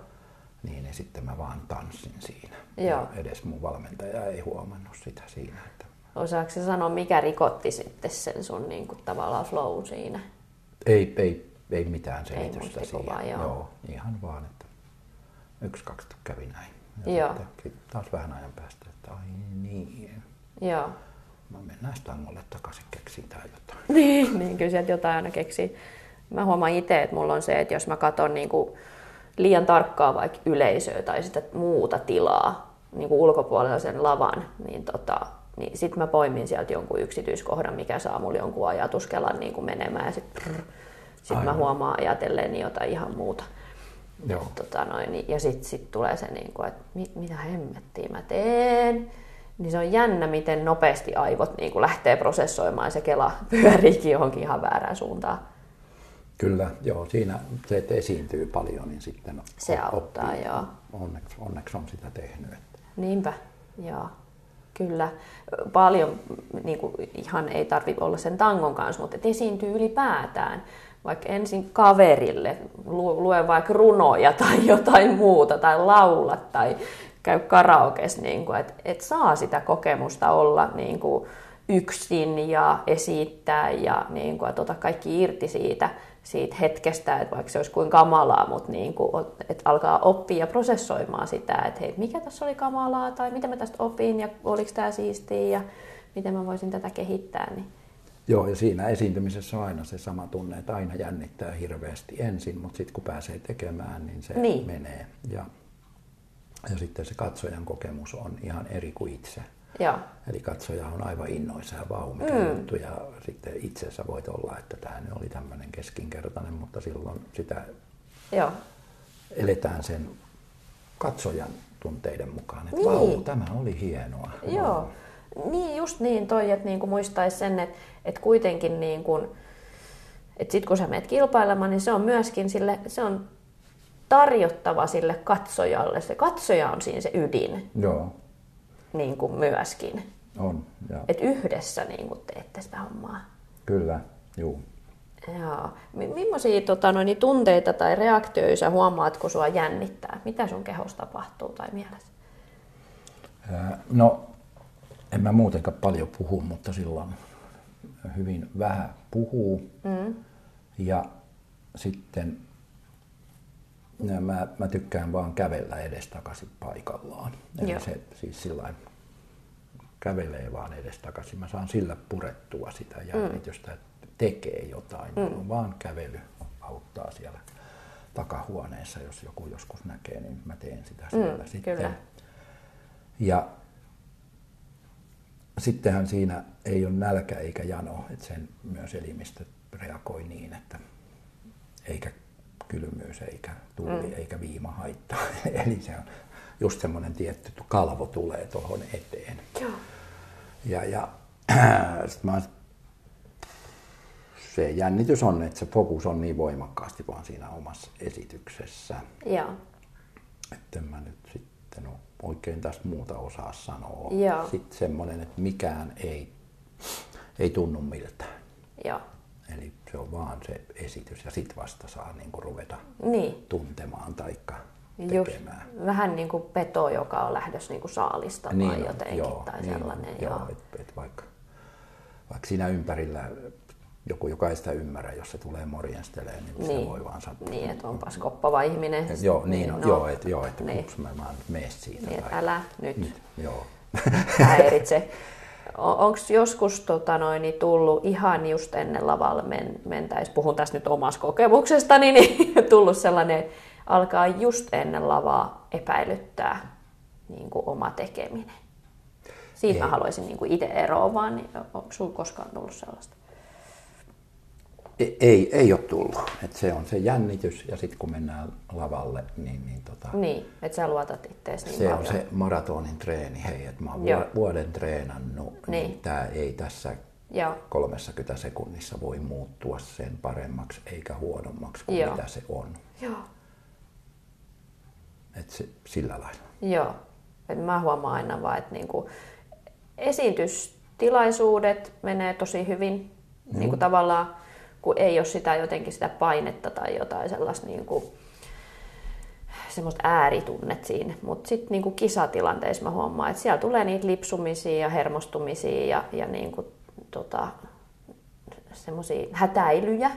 Niin ja sitten mä vaan tanssin siinä. Joo. Ja edes mun valmentaja ei huomannut sitä siinä. Että Osaatko sanoa, mikä rikotti sitten sen sun niin kuin, tavallaan flow siinä? ei, ei, ei mitään selitystä muistikuvaa, siihen. joo. joo. Ihan vaan, että yksi, kaksi kävi näin. Ja Joo. sitten sit taas vähän ajan päästä, että ai niin. Joo. Mä mennään tangolle takaisin, keksitään jotain. Niin, niin kyllä sieltä jotain aina keksii. Mä huomaan itse, että mulla on se, että jos mä katson niin kuin liian tarkkaa vaikka yleisöä tai sitä muuta tilaa niin kuin ulkopuolella sen lavan, niin, tota, niin sitten mä poimin sieltä jonkun yksityiskohdan, mikä saa mulle jonkun ajatuskelan niin kuin menemään ja sitten sit mä Aivan. huomaan ajatellen jotain ihan muuta. Joo. Tota noin, niin- ja sitten sit tulee se, niin kuin, että mit, mitä hemmettiä mä teen. Niin se on jännä, miten nopeasti aivot niin kuin lähtee prosessoimaan ja se kela pyöriikin johonkin ihan väärään suuntaan. Kyllä, joo, siinä se, että esiintyy paljon, niin sitten Se auttaa, oppii. joo. Onneksi, onneksi on sitä tehnyt. Että. Niinpä, joo. Kyllä. Paljon niin kuin, ihan ei tarvitse olla sen tangon kanssa, mutta esiintyy ylipäätään. Vaikka ensin kaverille, lu- lue vaikka runoja tai jotain muuta, tai laula tai käy karaokes, niin kuin, että et saa sitä kokemusta olla niin kuin, yksin ja esittää ja niin kuin, että kaikki irti siitä, siitä hetkestä, että vaikka se olisi kuin kamalaa, mutta niin kuin, että alkaa oppia ja prosessoimaan sitä, että hei, mikä tässä oli kamalaa tai mitä mä tästä opin ja oliko tämä siistiä ja miten mä voisin tätä kehittää. Niin. Joo, ja siinä esiintymisessä on aina se sama tunne, että aina jännittää hirveästi ensin, mutta sitten kun pääsee tekemään, niin se Niin. menee. Ja, ja sitten se katsojan kokemus on ihan eri kuin itse. Joo, Eli katsoja on aivan innoissa ja vau, mikä mm. juttu. Ja sitten itse sä voit olla, että tämä nyt oli tämmöinen keskinkertainen, mutta silloin sitä joo, eletään sen katsojan tunteiden mukaan, että Niin. vau, tämä oli hienoa. joo. Niin, just niin toi, että niinku muistaisi sen, että, että kuitenkin niin kuin, että sit kun sä menet kilpailemaan, niin se on myöskin sille, se on tarjottava sille katsojalle. Se katsoja on siinä se ydin Joo, niin kuin myöskin. on. Ja, Että yhdessä niin kuin teette sitä hommaa. kyllä, juu. Joo. Mi- millaisia tota, noin, tunteita tai reaktioita sä huomaat, kun sua jännittää? Mitä sun kehossa tapahtuu tai mielessä? No, en mä muutenkaan paljon puhu, mutta silloin hyvin vähän puhuu. Mm. Ja sitten ja mä, mä tykkään vaan kävellä edestakaisin paikallaan. Eli Joo. se siis sillä kävelee vaan edestakaisin. Mä saan sillä purettua sitä jännitystä, että tekee jotain. Mm. Vaan kävely auttaa siellä takahuoneessa, jos joku joskus näkee, niin mä teen sitä siellä Mm, sitten. kyllä. Ja sittenhän siinä ei ole nälkä eikä jano, että sen myös elimistö reagoi niin, että eikä kylmyys eikä tuuli mm. eikä viima haittaa. Eli se on just semmoinen tietty kalvo tulee tuohon eteen. Joo. Ja, ja sit mä, se jännitys on, että se fokus on niin voimakkaasti vaan siinä omassa esityksessä. Joo. Että mä nyt sitten ole oikein tästä muuta osaa sanoa. Joo. Sitten semmoinen, että mikään ei, ei tunnu miltään. Joo. Eli se on vaan se esitys ja sitten vasta saa niinku ruveta Niin. tuntemaan taikka Just, tekemään. vähän niin kuin peto, joka on lähdössä niin kuin saalistamaan Niin jotenkin joo, tai niin sellainen. Joo, joo. et, et vaikka, vaikka siinä ympärillä joku, joka ei sitä ymmärrä, jos se tulee morjensteleen, niin, Niin. se voi vaan sattua. Niin, että onpas koppava ihminen. Et joo, niin, on, no, joo, et, joo, että niin. ups, mä vaan mene siitä. Niin, tai- älä nyt Nyt, joo. häiritse. Onko joskus tota noin, niin tullut ihan just ennen lavalle men, mentäis, puhun tässä nyt omasta kokemuksestani, niin tullut sellainen, alkaa just ennen lavaa epäilyttää niin kuin oma tekeminen. Siitä mä haluaisin niin itse eroa vaan, niin onko sinulla koskaan tullut sellaista? Ei, ei, ole tullut. Et se on se jännitys ja sitten kun mennään lavalle, niin, niin tota, Niin, että sä luotat ittees niin se on paljon. se maratonin treeni. Hei, että mä oon Joo. vuo- vuoden treenannut, niin, Niin. tämä ei tässä Joo. 30 sekunnissa voi muuttua sen paremmaksi eikä huonommaksi kuin Joo. mitä se on. Joo. Et se, sillä lailla. Joo. Et mä huomaan aina vaan, että niinku esiintystilaisuudet menee tosi hyvin. Mm. Niinku tavallaan, kun ei ole sitä jotenkin sitä painetta tai jotain sellaista niinku, semmoista ääritunnet siinä. Mutta sitten niinku kisatilanteissa mä huomaan, että siellä tulee niitä lipsumisia ja hermostumisia ja, ja niinku, tota, semmoisia hätäilyjä.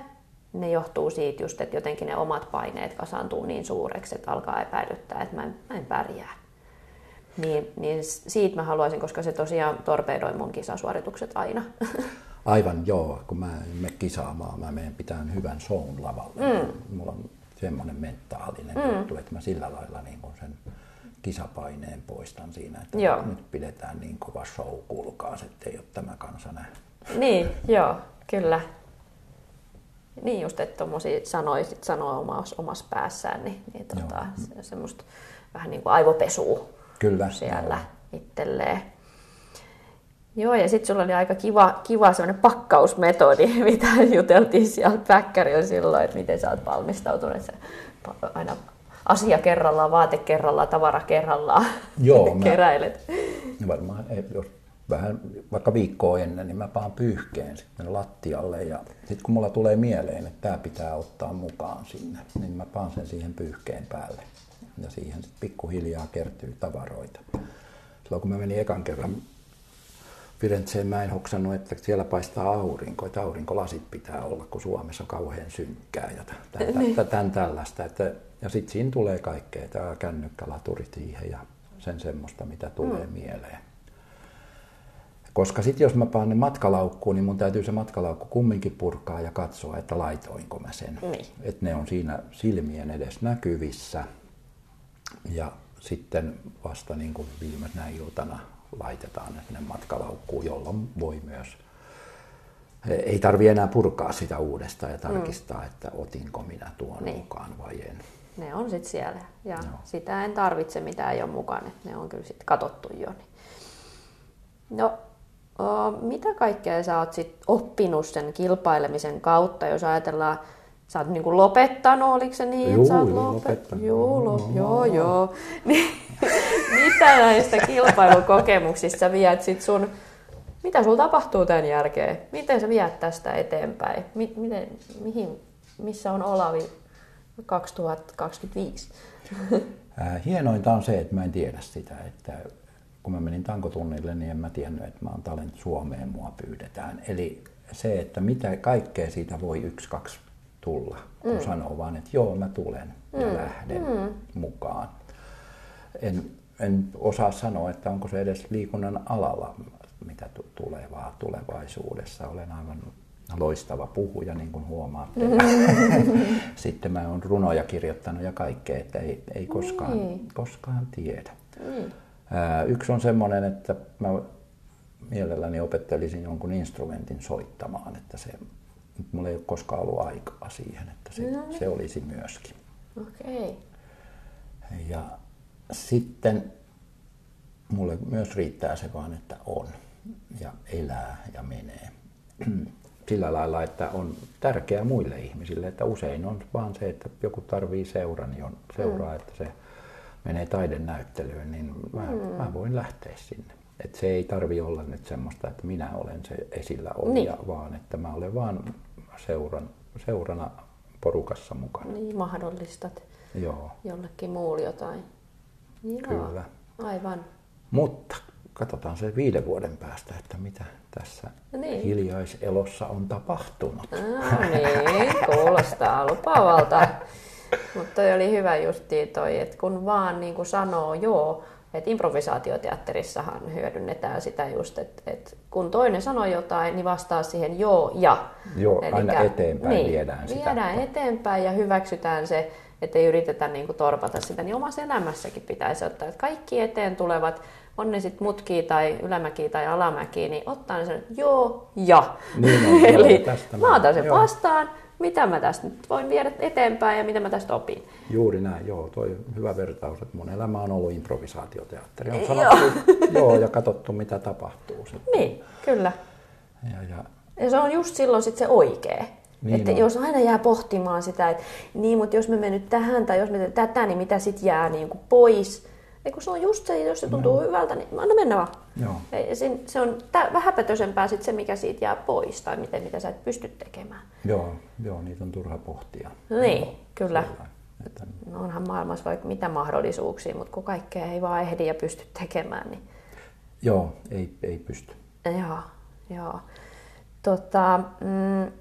Ne johtuu siitä just, että jotenkin ne omat paineet kasaantuu niin suureksi, että alkaa epäilyttää, että mä en, mä en pärjää. Niin, niin siitä mä haluaisin, koska se tosiaan torpedoi mun kisasuoritukset aina. Aivan joo, kun mä en mene kisaamaan, mä menen pitämään hyvän shown lavalle. Mm. Mulla on semmoinen mentaalinen mm. juttu, että mä sillä lailla niin kun sen kisapaineen poistan siinä, että Joo. nyt pidetään niin kova show, kuulkaas, ettei ole tämä kansa nähnyt. niin, joo, kyllä. Niin just, että tommosia sanoja sit sanoo omassa, omassa päässään, niin, niin tota, se, semmoista vähän niin kuin aivopesua Kyllä. siellä itselleen. Joo, ja sitten sulla oli aika kiva, kiva semmoinen pakkausmetodi, mitä juteltiin siellä päkkärillä silloin, että miten sä oot valmistautunut, että aina asia kerrallaan, vaate kerrallaan, tavara kerrallaan Joo, mä- keräilet. Varmaan, jos vähän vaikka viikkoa ennen, niin mä paan pyyhkeen sitten lattialle ja sitten kun mulla tulee mieleen, että tämä pitää ottaa mukaan sinne, niin mä paan sen siihen pyyhkeen päälle. Ja siihen sitten pikkuhiljaa kertyy tavaroita. Silloin kun mä menin ekan kerran Firenzeen, mä en hoksannut, että siellä paistaa aurinko, että aurinkolasit pitää olla, kun Suomessa on kauhean synkkää ja tämän, tämän, tämän tällaista. Että, ja sitten siinä tulee kaikkea, tämä kännykkälaturi siihen ja sen semmoista, mitä tulee mm. mieleen. Koska sitten jos mä paan ne matkalaukkuun, niin mun täytyy se matkalaukku kumminkin purkaa ja katsoa, että laitoinko mä sen. Niin. Että ne on siinä silmien edes näkyvissä. Ja sitten vasta niin kuin viimeisenä iltana laitetaan ne sinne matkalaukkuun, jolloin voi myös ei tarvi enää purkaa sitä uudestaan ja tarkistaa, mm. että otinko minä tuon Niin. niin. mukaan vai en. Ne on sitten siellä ja Joo. sitä en tarvitse, mitä ei ole mukana. Ne on kyllä sitten katsottu jo. Niin. No, o, mitä kaikkea sä oot sit oppinut sen kilpailemisen kautta, jos ajatellaan, sä oot niinku lopettanut, oliko se niin, Juu, että sä oot juu, lopet- lopettanut. Joo, lo- joo, joo. Mitä näistä kilpailukokemuksista viet sit sun, mitä sulla tapahtuu tämän jälkeen? Miten sä viet tästä eteenpäin? Mi- miten, mihin, missä on Olavi 2025? Ää, Hienointa on se, että mä en tiedä sitä, että kun mä menin tankotunnille, niin en mä tiennyt, että mä oon Talent Suomeen, mua pyydetään. Eli se, että mitä kaikkea siitä voi yksi, kaksi tulla, kun mm. sanoo vaan, että joo, mä tulen ja lähden mm. mukaan. En, en osaa sanoa, että onko se edes liikunnan alalla, mitä tu- tulevaa tulevaisuudessa. Olen aivan loistava puhuja, niin kuin huomaatte. Sitten mä oon runoja kirjoittanut ja kaikkea, että ei, ei koskaan, Niin. koskaan tiedä. Niin. Yksi on semmoinen, että mä mielelläni opettelisin jonkun instrumentin soittamaan, että se mulla ei ole koskaan ollut aikaa siihen, että se, No niin. se olisi myöskin. Okei. Ja sitten mulle myös riittää se vaan, että on ja elää ja menee. Sillä lailla, että on tärkeää muille ihmisille, että usein on vaan se, että joku tarvii seuran, niin on seuraa, että se menee taidenäyttelyyn, niin mä, mä voin lähteä sinne. Et se ei tarvi olla nyt semmoista, että minä olen se esillä olija, Niin. vaan että mä olen vaan seuran, seurana porukassa mukana. Niin mahdollistat Joo. jollekin muulle jotain. Joo. Kyllä. Aivan. Mutta katsotaan se viiden vuoden päästä, että mitä tässä Niin. hiljaiselossa on tapahtunut. No niin, kuulostaa lupaavalta. Mutta toi oli hyvä justiin toi, että kun vaan niin kuin sanoo joo, että improvisaatioteatterissahan hyödynnetään sitä just, että, että kun toinen sanoo jotain, niin vastaa siihen joo ja. Joo, aina eteenpäin viedään sitä. Viedään eteenpäin ja hyväksytään se, että ei yritetä niin kuin torpata sitä, niin omassa elämässäkin pitäisi ottaa, että kaikki eteen tulevat, on ne sitten mutkia tai ylämäkiä tai alamäkiä, niin ottaa ne sen joo ja. Niin on, joo, Eli tästä mä otan sen joo. vastaan, mitä mä tästä nyt voin viedä eteenpäin ja mitä mä tästä opin. Juuri näin, joo, toi hyvä vertaus, että mun elämä on ollut improvisaatioteatteri. On Joo. sanottu joo ja katsottu mitä tapahtuu. Sitten. Niin, kyllä. Ja, ja, Ja se on just silloin sit se oikea. Niin että on. jos aina jää pohtimaan sitä, että niin, mutta jos me mennyt tähän tai jos me teemme tätä, niin mitä sitten jää niin kuin pois. Ei kun se on just se, jos se tuntuu hyvältä, niin anna mennä vaan. joo. Ei, sin- Se on tä- vähäpätösempää sit se, mikä siitä jää pois tai miten, mitä sä et pysty tekemään. Joo, joo, niitä on turha pohtia. Niin, Joo, kyllä. Että, No onhan maailmassa vaikka mitä mahdollisuuksia, mutta kun kaikkea ei vaan ehdi ja pysty tekemään, niin joo, ei, ei pysty. Joo, joo. Tota, mm,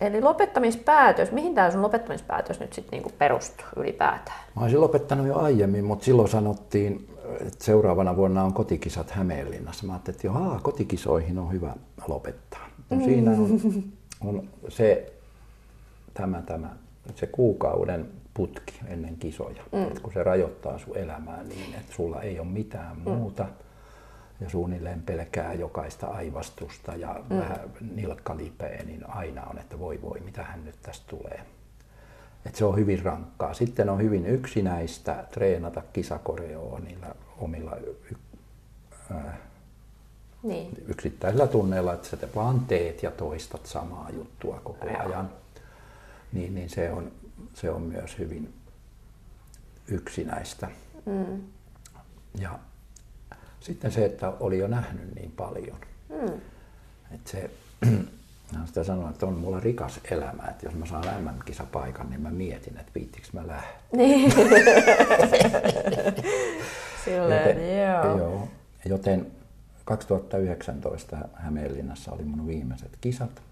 eli lopettamispäätös, mihin tämä sun lopettamispäätös nyt sitten niinku perustuu ylipäätään? Mä olisin lopettanut jo aiemmin, mutta silloin sanottiin, että seuraavana vuonna on kotikisat Hämeenlinnassa. Mä ajattelin, että joo, kotikisoihin on hyvä lopettaa. No, siinä on, on se, tämä, tämä, se kuukauden putki ennen kisoja, mm. kun se rajoittaa sun elämää niin, että sulla ei ole mitään mm. muuta ja suunnilleen pelkää jokaista aivastusta ja mm. vähän nilkka lipeä, niin aina on, että voi voi, mitähän nyt tästä tulee. Et se on hyvin rankkaa. Sitten on hyvin yksinäistä treenata kisakoreoa niillä omilla y- äh, Niin, yksittäisillä tunneilla, että sä te vaan teet ja toistat samaa juttua koko Joo. ajan. Niin, niin se, on, se on myös hyvin yksinäistä. mm. Ja sitten se, että oli jo nähnyt niin paljon. Mm. Että se, mä sitä sanon, että on mulla rikas elämä, että jos mä saan MM-kisapaikan, niin mä mietin, että viittikö mä lähteä. Niin. Silleen, Joten, joo. joo. Joten 2019 Hämeenlinnassa oli mun viimeiset kisat.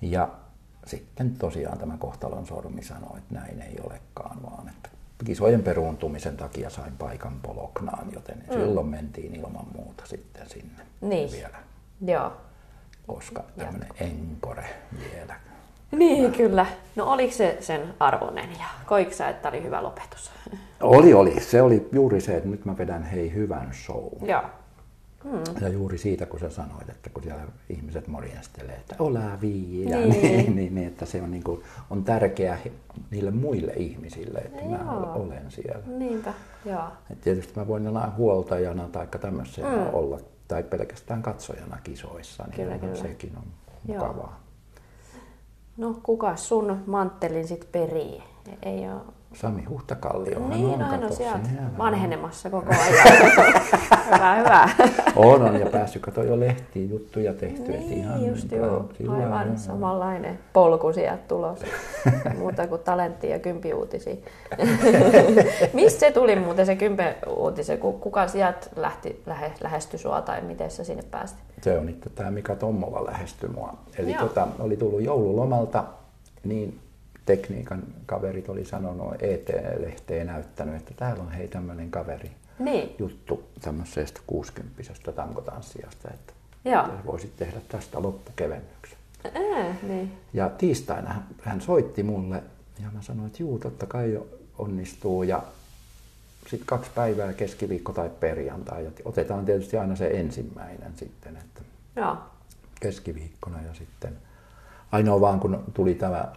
Ja sitten tosiaan tämä kohtalon sormi sanoi, että näin ei olekaan, vaan että kisojen peruuntumisen takia sain paikan Poloknaan, joten mm. silloin mentiin ilman muuta sitten sinne Niin. vielä, Joo. koska tämmöinen enkore vielä. Niin, kyllä. No oliko se sen arvoinen ja koiko sä, että oli hyvä lopetus? Oli, oli. Se oli juuri se, että nyt mä vedän hei hyvän show. Joo. Ja juuri siitä, kun sä sanoit, että kun siellä ihmiset morjenstelee, että olää viiä, Niin. niin, niin, niin, että se on, niin kuin, on tärkeää niille muille ihmisille, että mä Joo. olen siellä. Niinpä, joo. Et tietysti mä voin jonain huoltajana tai tämmöisenä Mm. mm. olla, tai pelkästään katsojana kisoissa, niin Kyllä, kyllä, sekin on Joo. mukavaa. No kuka sun manttelin sit perii? Ei ole... Sami Huhtakallio, Niin, on, no on kato, sieltä vanhenemassa koko ajan. hyvä, hyvä. On, on, ja päässyt kato jo lehtiin juttuja tehty. Niin, ihan just niin joo. sillä Aivan joo. samanlainen polku sieltä tulos. Muuta kuin talenttia ja kympiuutisia. Mistä se tuli muuten se? Ku- Kuka sieltä lähti, lähe, lähestyi sua tai miten sä sinne päästi? Se on itse tämä Mika Tommola lähestyi mua. Eli Joo. tota, oli tullut joululomalta, niin tekniikan kaverit oli sanonut ET-lehteen näyttänyt, että täällä on hei tämmöinen kaveri Niin, juttu tämmöisestä 60 tankotanssijasta, että joo. voisit tehdä tästä loppukevennyksen. Ää, niin. Ja tiistaina hän- soitti mulle ja mä sanoin, että juu, totta kai jo onnistuu. Ja sitten kaksi päivää, keskiviikko tai perjantai. Ja otetaan tietysti aina se ensimmäinen sitten, että Joo. keskiviikkona ja sitten Ainoa vaan kun tuli tämä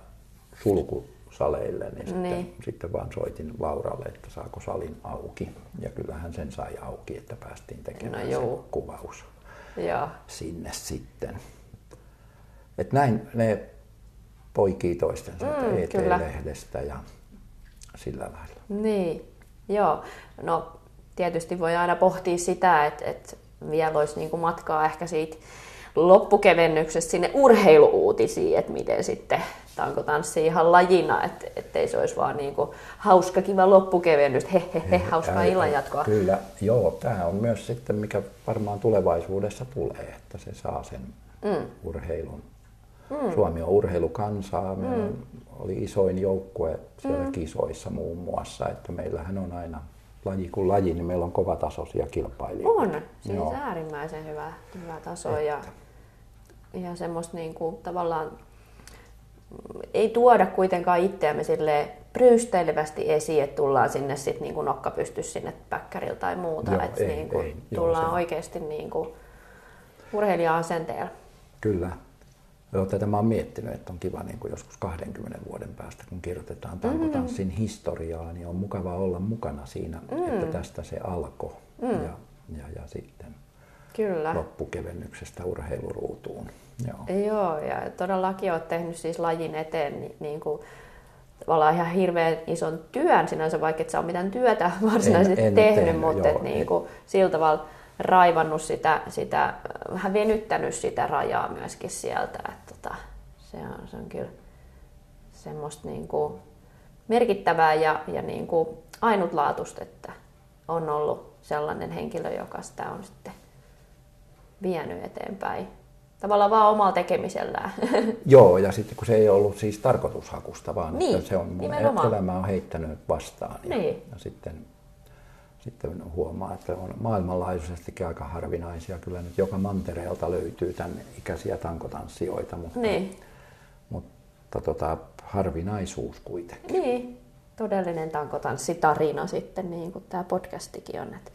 sulku saleille, niin, Niin. Sitten, sitten vaan soitin Lauralle, että saako salin auki. Ja kyllähän sen sai auki, että päästiin tekemään No se kuvaus Joo. sinne sitten. Et näin ne poikii toistensa Mm. ET-lehdestä ja sillä lailla. Niin, joo. No tietysti voi aina pohtia sitä, että, että vielä olisi niin matkaa ehkä siitä loppukevennyksestä sinne urheiluuutisiin, että miten sitten tanko tanssii ihan lajina, että ettei se olisi vaan niin kuin hauska kiva loppukevennys, he he he, hauskaa Ää, illanjatkoa. Kyllä, joo. Tämä on myös sitten, mikä varmaan tulevaisuudessa tulee, että se saa sen mm. urheilun. Mm. Suomi on urheilukansaa. Me mm. oli isoin joukkue siellä mm. kisoissa muun muassa, että meillähän on aina laji kuin laji, niin meillä on kovatasoisia kilpailijoita. On, siis Joo. äärimmäisen hyvä, hyvä taso ja, ja semmoista niin kuin, tavallaan mm, ei tuoda kuitenkaan itseämme sille pryysteilevästi esiin, että tullaan sinne sit niin nokka pysty sinne päkkärillä tai muuta. Joo, että ei, niin kuin, ei. Joo, tullaan se- oikeasti niin kuin urheilija-asenteella. Kyllä. Joo, tätä mä oon miettinyt, että on kiva niin kuin joskus 20 vuoden päästä, kun kirjoitetaan tankotanssin historiaa, niin on mukava olla mukana siinä, että tästä se alkoi. Ja, ja, ja sitten Kyllä. loppukevennyksestä urheiluruutuun. Joo. Joo, ja todellakin olet tehnyt siis lajin eteen niin, niin kuin, tavallaan ihan hirveän ison työn sinänsä, vaikka et sä ole mitään työtä varsinaisesti En- en tehnyt, tehnyt, mutta joo, et, niin kuin, sillä tavalla raivannut sitä, sitä, vähän venyttänyt sitä rajaa myöskin sieltä. Että, tota, se, on, se on kyllä semmoista niin kuin, merkittävää ja, ja niin kuin, ainutlaatuista, että on ollut sellainen henkilö, joka sitä on sitten vienyt eteenpäin. Tavallaan vaan omalla tekemisellään. Joo, ja sitten kun se ei ollut siis tarkoitushakusta, vaan Niin, että se on nimenomaan. elämä on heittänyt vastaan. Ja, Niin. ja sitten, sitten huomaa, että on maailmanlaajuisestikin aika harvinaisia. Kyllä nyt joka mantereelta löytyy tämän ikäisiä tankotanssijoita, mutta, niin, mutta tota, harvinaisuus kuitenkin. niin, todellinen tankotanssitarina sitten, niin kuin tämä podcastikin on. Että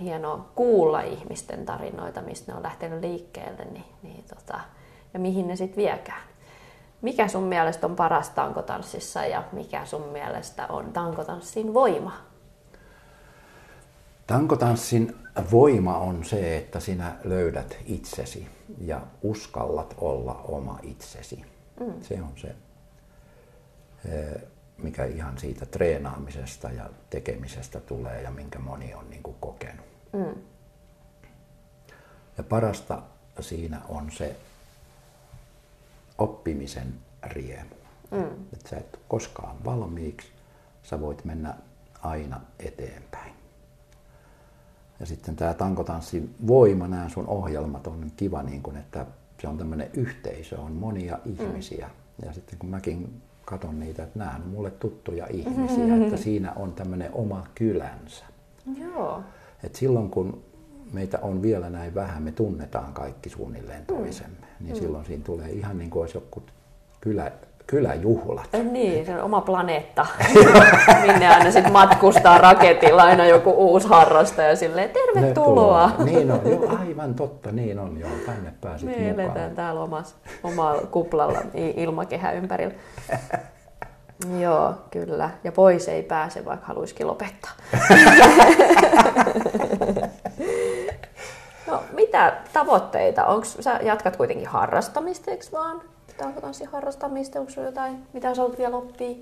hienoa kuulla ihmisten tarinoita, mistä ne on lähtenyt liikkeelle niin, niin tota, ja mihin ne sitten viekään. Mikä sun mielestä on paras tankotanssissa ja mikä sun mielestä on tankotanssin voima? Tankotanssin voima on se, että sinä löydät itsesi ja uskallat olla oma itsesi. Mm. Se on se, eh, mikä ihan siitä treenaamisesta ja tekemisestä tulee ja minkä moni on niin kuin kokenut. Mm. Ja parasta siinä on se oppimisen riemu. Mm. Että sä et koskaan valmiiksi, sä voit mennä aina eteenpäin. Ja sitten tämä tankotanssin voima, nämä sun ohjelmat on kiva, niin kun, että se on tämmöinen yhteisö, on monia ihmisiä. Mm. Ja sitten kun mäkin katson niitä, että nämä on mulle tuttuja ihmisiä, että siinä on tämmöinen oma kylänsä. Joo. Et silloin kun meitä on vielä näin vähän, me tunnetaan kaikki suunnilleen toisemme, niin silloin siinä tulee ihan niin kuin olisi joku kylä, kyläjuhlat. Niin, se on oma planeetta, minne aina sitten matkustaa raketilla aina joku uusi harrastaja silleen, tervetuloa. Ne tulee. Niin on, joo, aivan totta, niin on, joo, tänne pääsit Me mukaan. eletään täällä omassa, omalla kuplalla ilmakehä ympärillä. Joo, kyllä. Ja pois ei pääse, vaikka haluaisikin lopettaa. no, mitä tavoitteita? Onks, sä jatkat kuitenkin harrastamista, eikö vaan? Tankotanssin harrastamista, onko sulla jotain, mitä sä vielä oppia?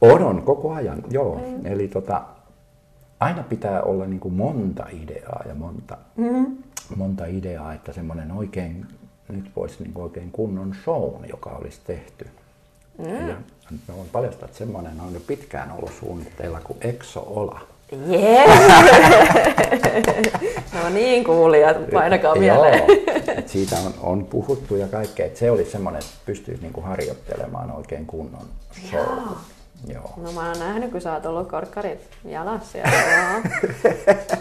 On, on, koko ajan, joo. Mm. Eli tota, aina pitää olla niin kuin monta ideaa ja monta, mm. monta ideaa, että semmoinen oikein, nyt voisi niin oikein kunnon shown, joka olisi tehty. Mm. Ja mä voin paljastaa, että semmoinen on jo pitkään ollut suunnitteilla kuin Exo Ola. Jee! no niin, kuulijat, painakaa mieleen. Joo, siitä on, on puhuttu ja kaikkea. Et se olisi semmoinen, että pystyisi niinku harjoittelemaan oikein kunnon show. Joo. No mä oon nähnyt, kun sä oot ollut korkkarit jalassa. Ja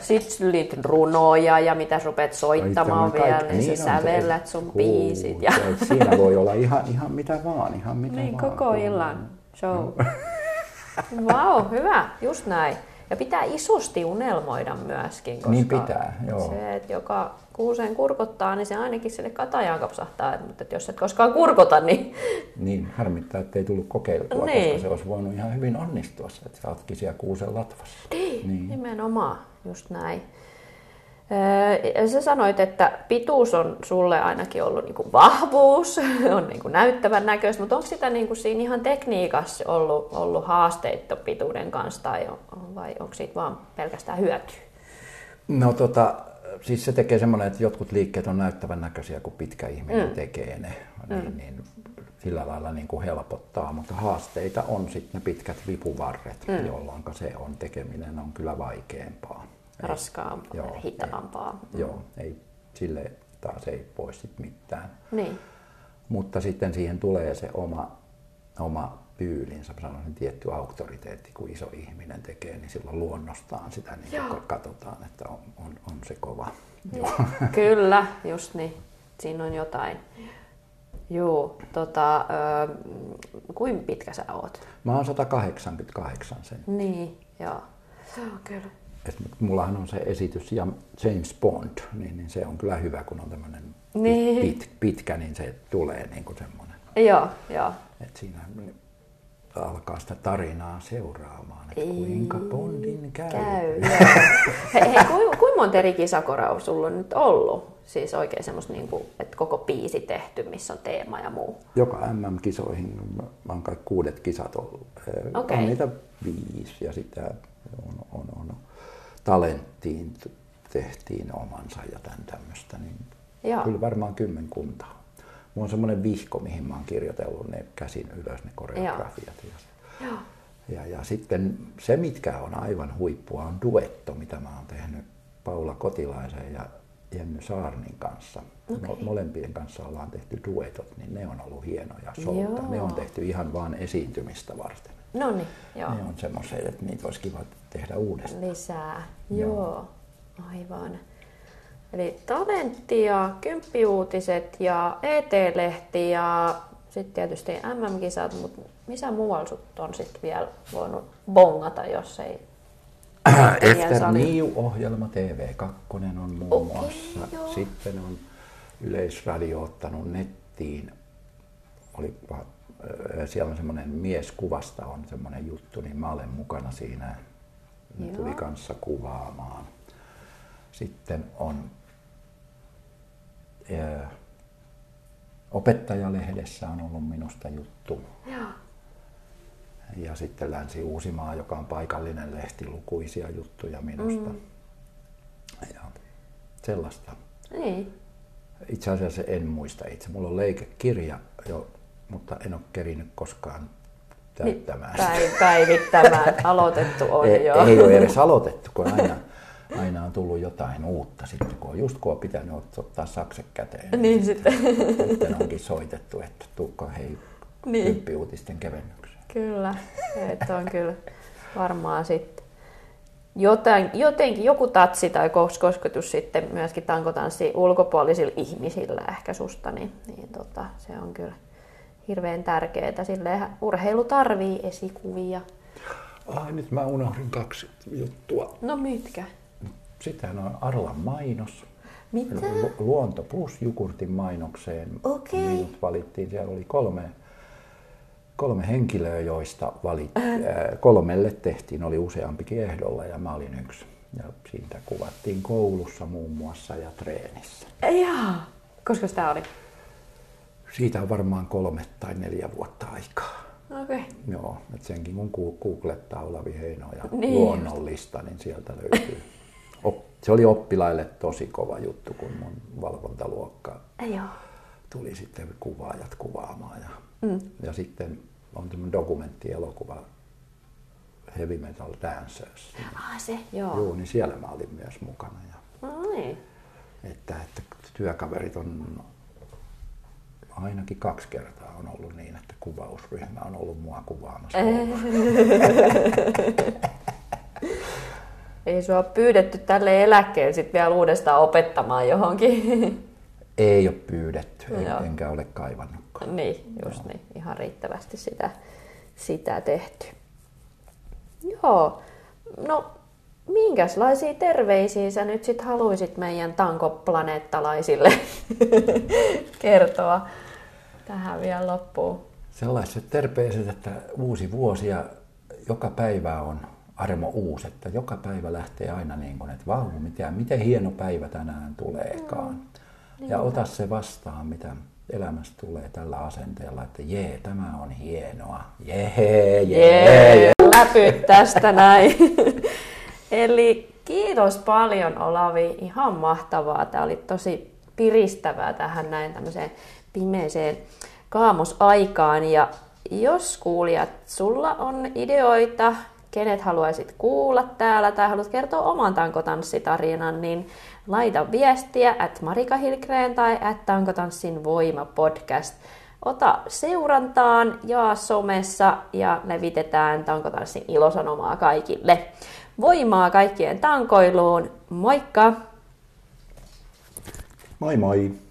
Sitten runoja ja mitä sä rupeat soittamaan Tämä vielä, niin, sä se. sävellät sun Huu, biisit. Ja... se- Siinä voi olla ihan, ihan mitä vaan, ihan mitä Niin, vaan. koko illan show. Vau, wow, hyvä, just näin. Ja pitää isosti unelmoida myöskin, koska Niin pitää, joo. se, että joka kuuseen kurkottaa, niin se ainakin sille katajaan kapsahtaa. Mutta että jos et koskaan kurkota, niin Niin, harmittaa, että ei tullut kokeiltua, Niin. koska se olisi voinut ihan hyvin onnistua, että sä ootkin siellä kuusen latvassa. niin. nimenomaan just näin. Öö, Sä sanoit, että pituus on sulle ainakin ollut niinku vahvuus, on niinku näyttävän näköistä, mutta onko sitä niinku siinä ihan tekniikassa ollut, ollut haasteita pituuden kanssa tai on, vai onko siitä vaan pelkästään hyötyä? No tota, siis se tekee semmoinen, että jotkut liikkeet on näyttävän näköisiä, kun pitkä ihminen mm. tekee ne, niin, niin sillä lailla niin kuin helpottaa, mutta haasteita on sitten ne pitkät vipuvarret, mm. jolloin se on tekeminen on kyllä vaikeampaa. Ei- Raskaampaa, Joo, hitaampaa. Ei, joo, ei, sille taas ei voi sit mitään. Niin. Mutta sitten siihen tulee se oma, oma tyylinsä, sanoisin tietty auktoriteetti, kun iso ihminen tekee, niin silloin luonnostaan sitä niin Joo. katsotaan, että on, on, on se kova. Kyllä, just niin. Siinä on jotain. Joo, tota, öö, kuin pitkä sä oot? Mä oon 188 sen. Niin, joo. Joo, kyllä. Et mullahan on se esitys ja James Bond, niin, niin se on kyllä hyvä, kun on tämmöinen Niin. pit, pitkä, niin se tulee niin kuin semmoinen. Joo, joo. Että siinä alkaa sitä tarinaa seuraamaan, että kuinka Bondin käy. Käy. Hei, hei kuinka kuin monta eri kisakoraa sulla on nyt ollut? Siis oikein semmoista, niin kuin, että koko biisi tehty, missä on teema ja muu. Joka MM-kisoihin, mä oon kai kuudet kisat ollut. Okei. On niitä viisi ja sitä on, on, on talenttiin tehtiin omansa ja tämän tämmöistä. Niin Joo. Kyllä varmaan kymmenkunta. Mulla on semmoinen vihko, mihin mä oon kirjoitellut ne käsin ylös, ne koreografiat. Ja, Joo. ja, ja sitten se, mitkä on aivan huippua, on duetto, mitä mä oon tehnyt Paula Kotilaisen ja Jenny Saarnin kanssa. Okay. Molempien kanssa ollaan tehty duetot, niin ne on ollut hienoja. Joo. Ne on tehty ihan vaan esiintymistä varten. No niin, joo. Ne on semmoisia, että niitä olisi kiva tehdä uudestaan. Lisää, joo. Aivan. Eli talenttia, kymppiuutiset ja ET-lehti ja sitten tietysti MM-kisat, mutta missä muualla sut on sitten vielä voinut bongata, jos ei Efter Niu-ohjelma TV2 on muun Okei, muassa. joo. Sitten on Yleisradio ottanut nettiin. Oli, siellä on semmoinen mieskuvasta on semmoinen juttu, niin mä olen mukana siinä. Ne Joo. tuli kanssa kuvaamaan. Sitten on ää, Opettajalehdessä on ollut minusta juttu. Joo. Ja sitten Länsi-Uusimaa, joka on paikallinen lehti, lukuisia juttuja minusta. Mm. Ja sellaista. Niin. Itse asiassa en muista itse. Mulla on leikekirja jo, mutta en ole kerinyt koskaan täyttämään sitä. Päiv- päivittämään. Aloitettu on ei, jo. ei ole edes aloitettu, kun aina, aina on tullut jotain uutta sitten, kun on just kun on pitänyt ot- ottaa sakset käteen. Niin sitten. sitten onkin soitettu, että tuukko hei Niin. kymppiuutisten kevennykseen. Kyllä, että on kyllä varmaan sitten jotain, jotenkin joku tatsi tai kos- kosketus sitten myöskin tankotanssi ulkopuolisilla ihmisillä ehkä susta, niin, niin tota, se on kyllä hirveän tärkeää. Silleen urheilu tarvii esikuvia. Ai, nyt mä unohdin kaksi juttua. No mitkä? Sitten on Arlan mainos. Mitä? Lu- Luonto Plus Jukurtin mainokseen. Okei. Minut valittiin. Siellä oli kolme, kolme henkilöä, joista valit, äh. kolmelle tehtiin, oli useampikin ehdolla ja mä olin yksi. Ja siitä kuvattiin koulussa muun muassa ja treenissä. Jaa. Koska sitä oli? Siitä on varmaan kolme tai neljä vuotta aikaa. Okei. Okay. Joo, että senkin kun googlettaa Olavi Heino ja Niin luonnollista, niin sieltä löytyy. Op- se oli oppilaille tosi kova juttu, kun mun valvontaluokka Joo. tuli sitten kuvaajat kuvaamaan. Ja, mm. ja sitten on tämmöinen dokumenttielokuva Heavy Metal Dancers. Ah, se, joo. Joo, niin siellä mä olin myös mukana. Ja, No niin. että, että työkaverit on ainakin kaksi kertaa on ollut niin, että kuvausryhmä on ollut mua kuvaamassa. Ei sua pyydetty tälle eläkkeen sitten vielä uudestaan opettamaan johonkin. Ei ole pyydetty, Joo. en, enkä ole kaivannutkaan. Niin, just niin. Ihan riittävästi sitä, sitä tehty. Joo. No, minkälaisia terveisiä sä nyt sit haluaisit meidän tankoplaneettalaisille kertoa tähän vielä loppuun? Sellaiset terveiset, että uusi vuosi ja joka päivä on armo uusi, että joka päivä lähtee aina niin kuin, että vau, miten, miten hieno päivä tänään tuleekaan. Mm, ja ota se vastaan, mitä elämästä tulee tällä asenteella, että jee, tämä on hienoa. Jee, jee, jee. Läpyt tästä näin. Eli kiitos paljon Olavi, ihan mahtavaa. Tämä oli tosi piristävää tähän näin tämmöiseen pimeeseen kaamosaikaan. Ja jos kuulijat, sulla on ideoita, kenet haluaisit kuulla täällä tai haluat kertoa oman tankotanssitarinan, niin laita viestiä at Marika Hilgren tai at Tankotanssin voima podcast. Ota seurantaan, ja somessa ja levitetään tankotanssin ilosanomaa kaikille. Voimaa kaikkien tankoiluun. Moikka! Moi moi!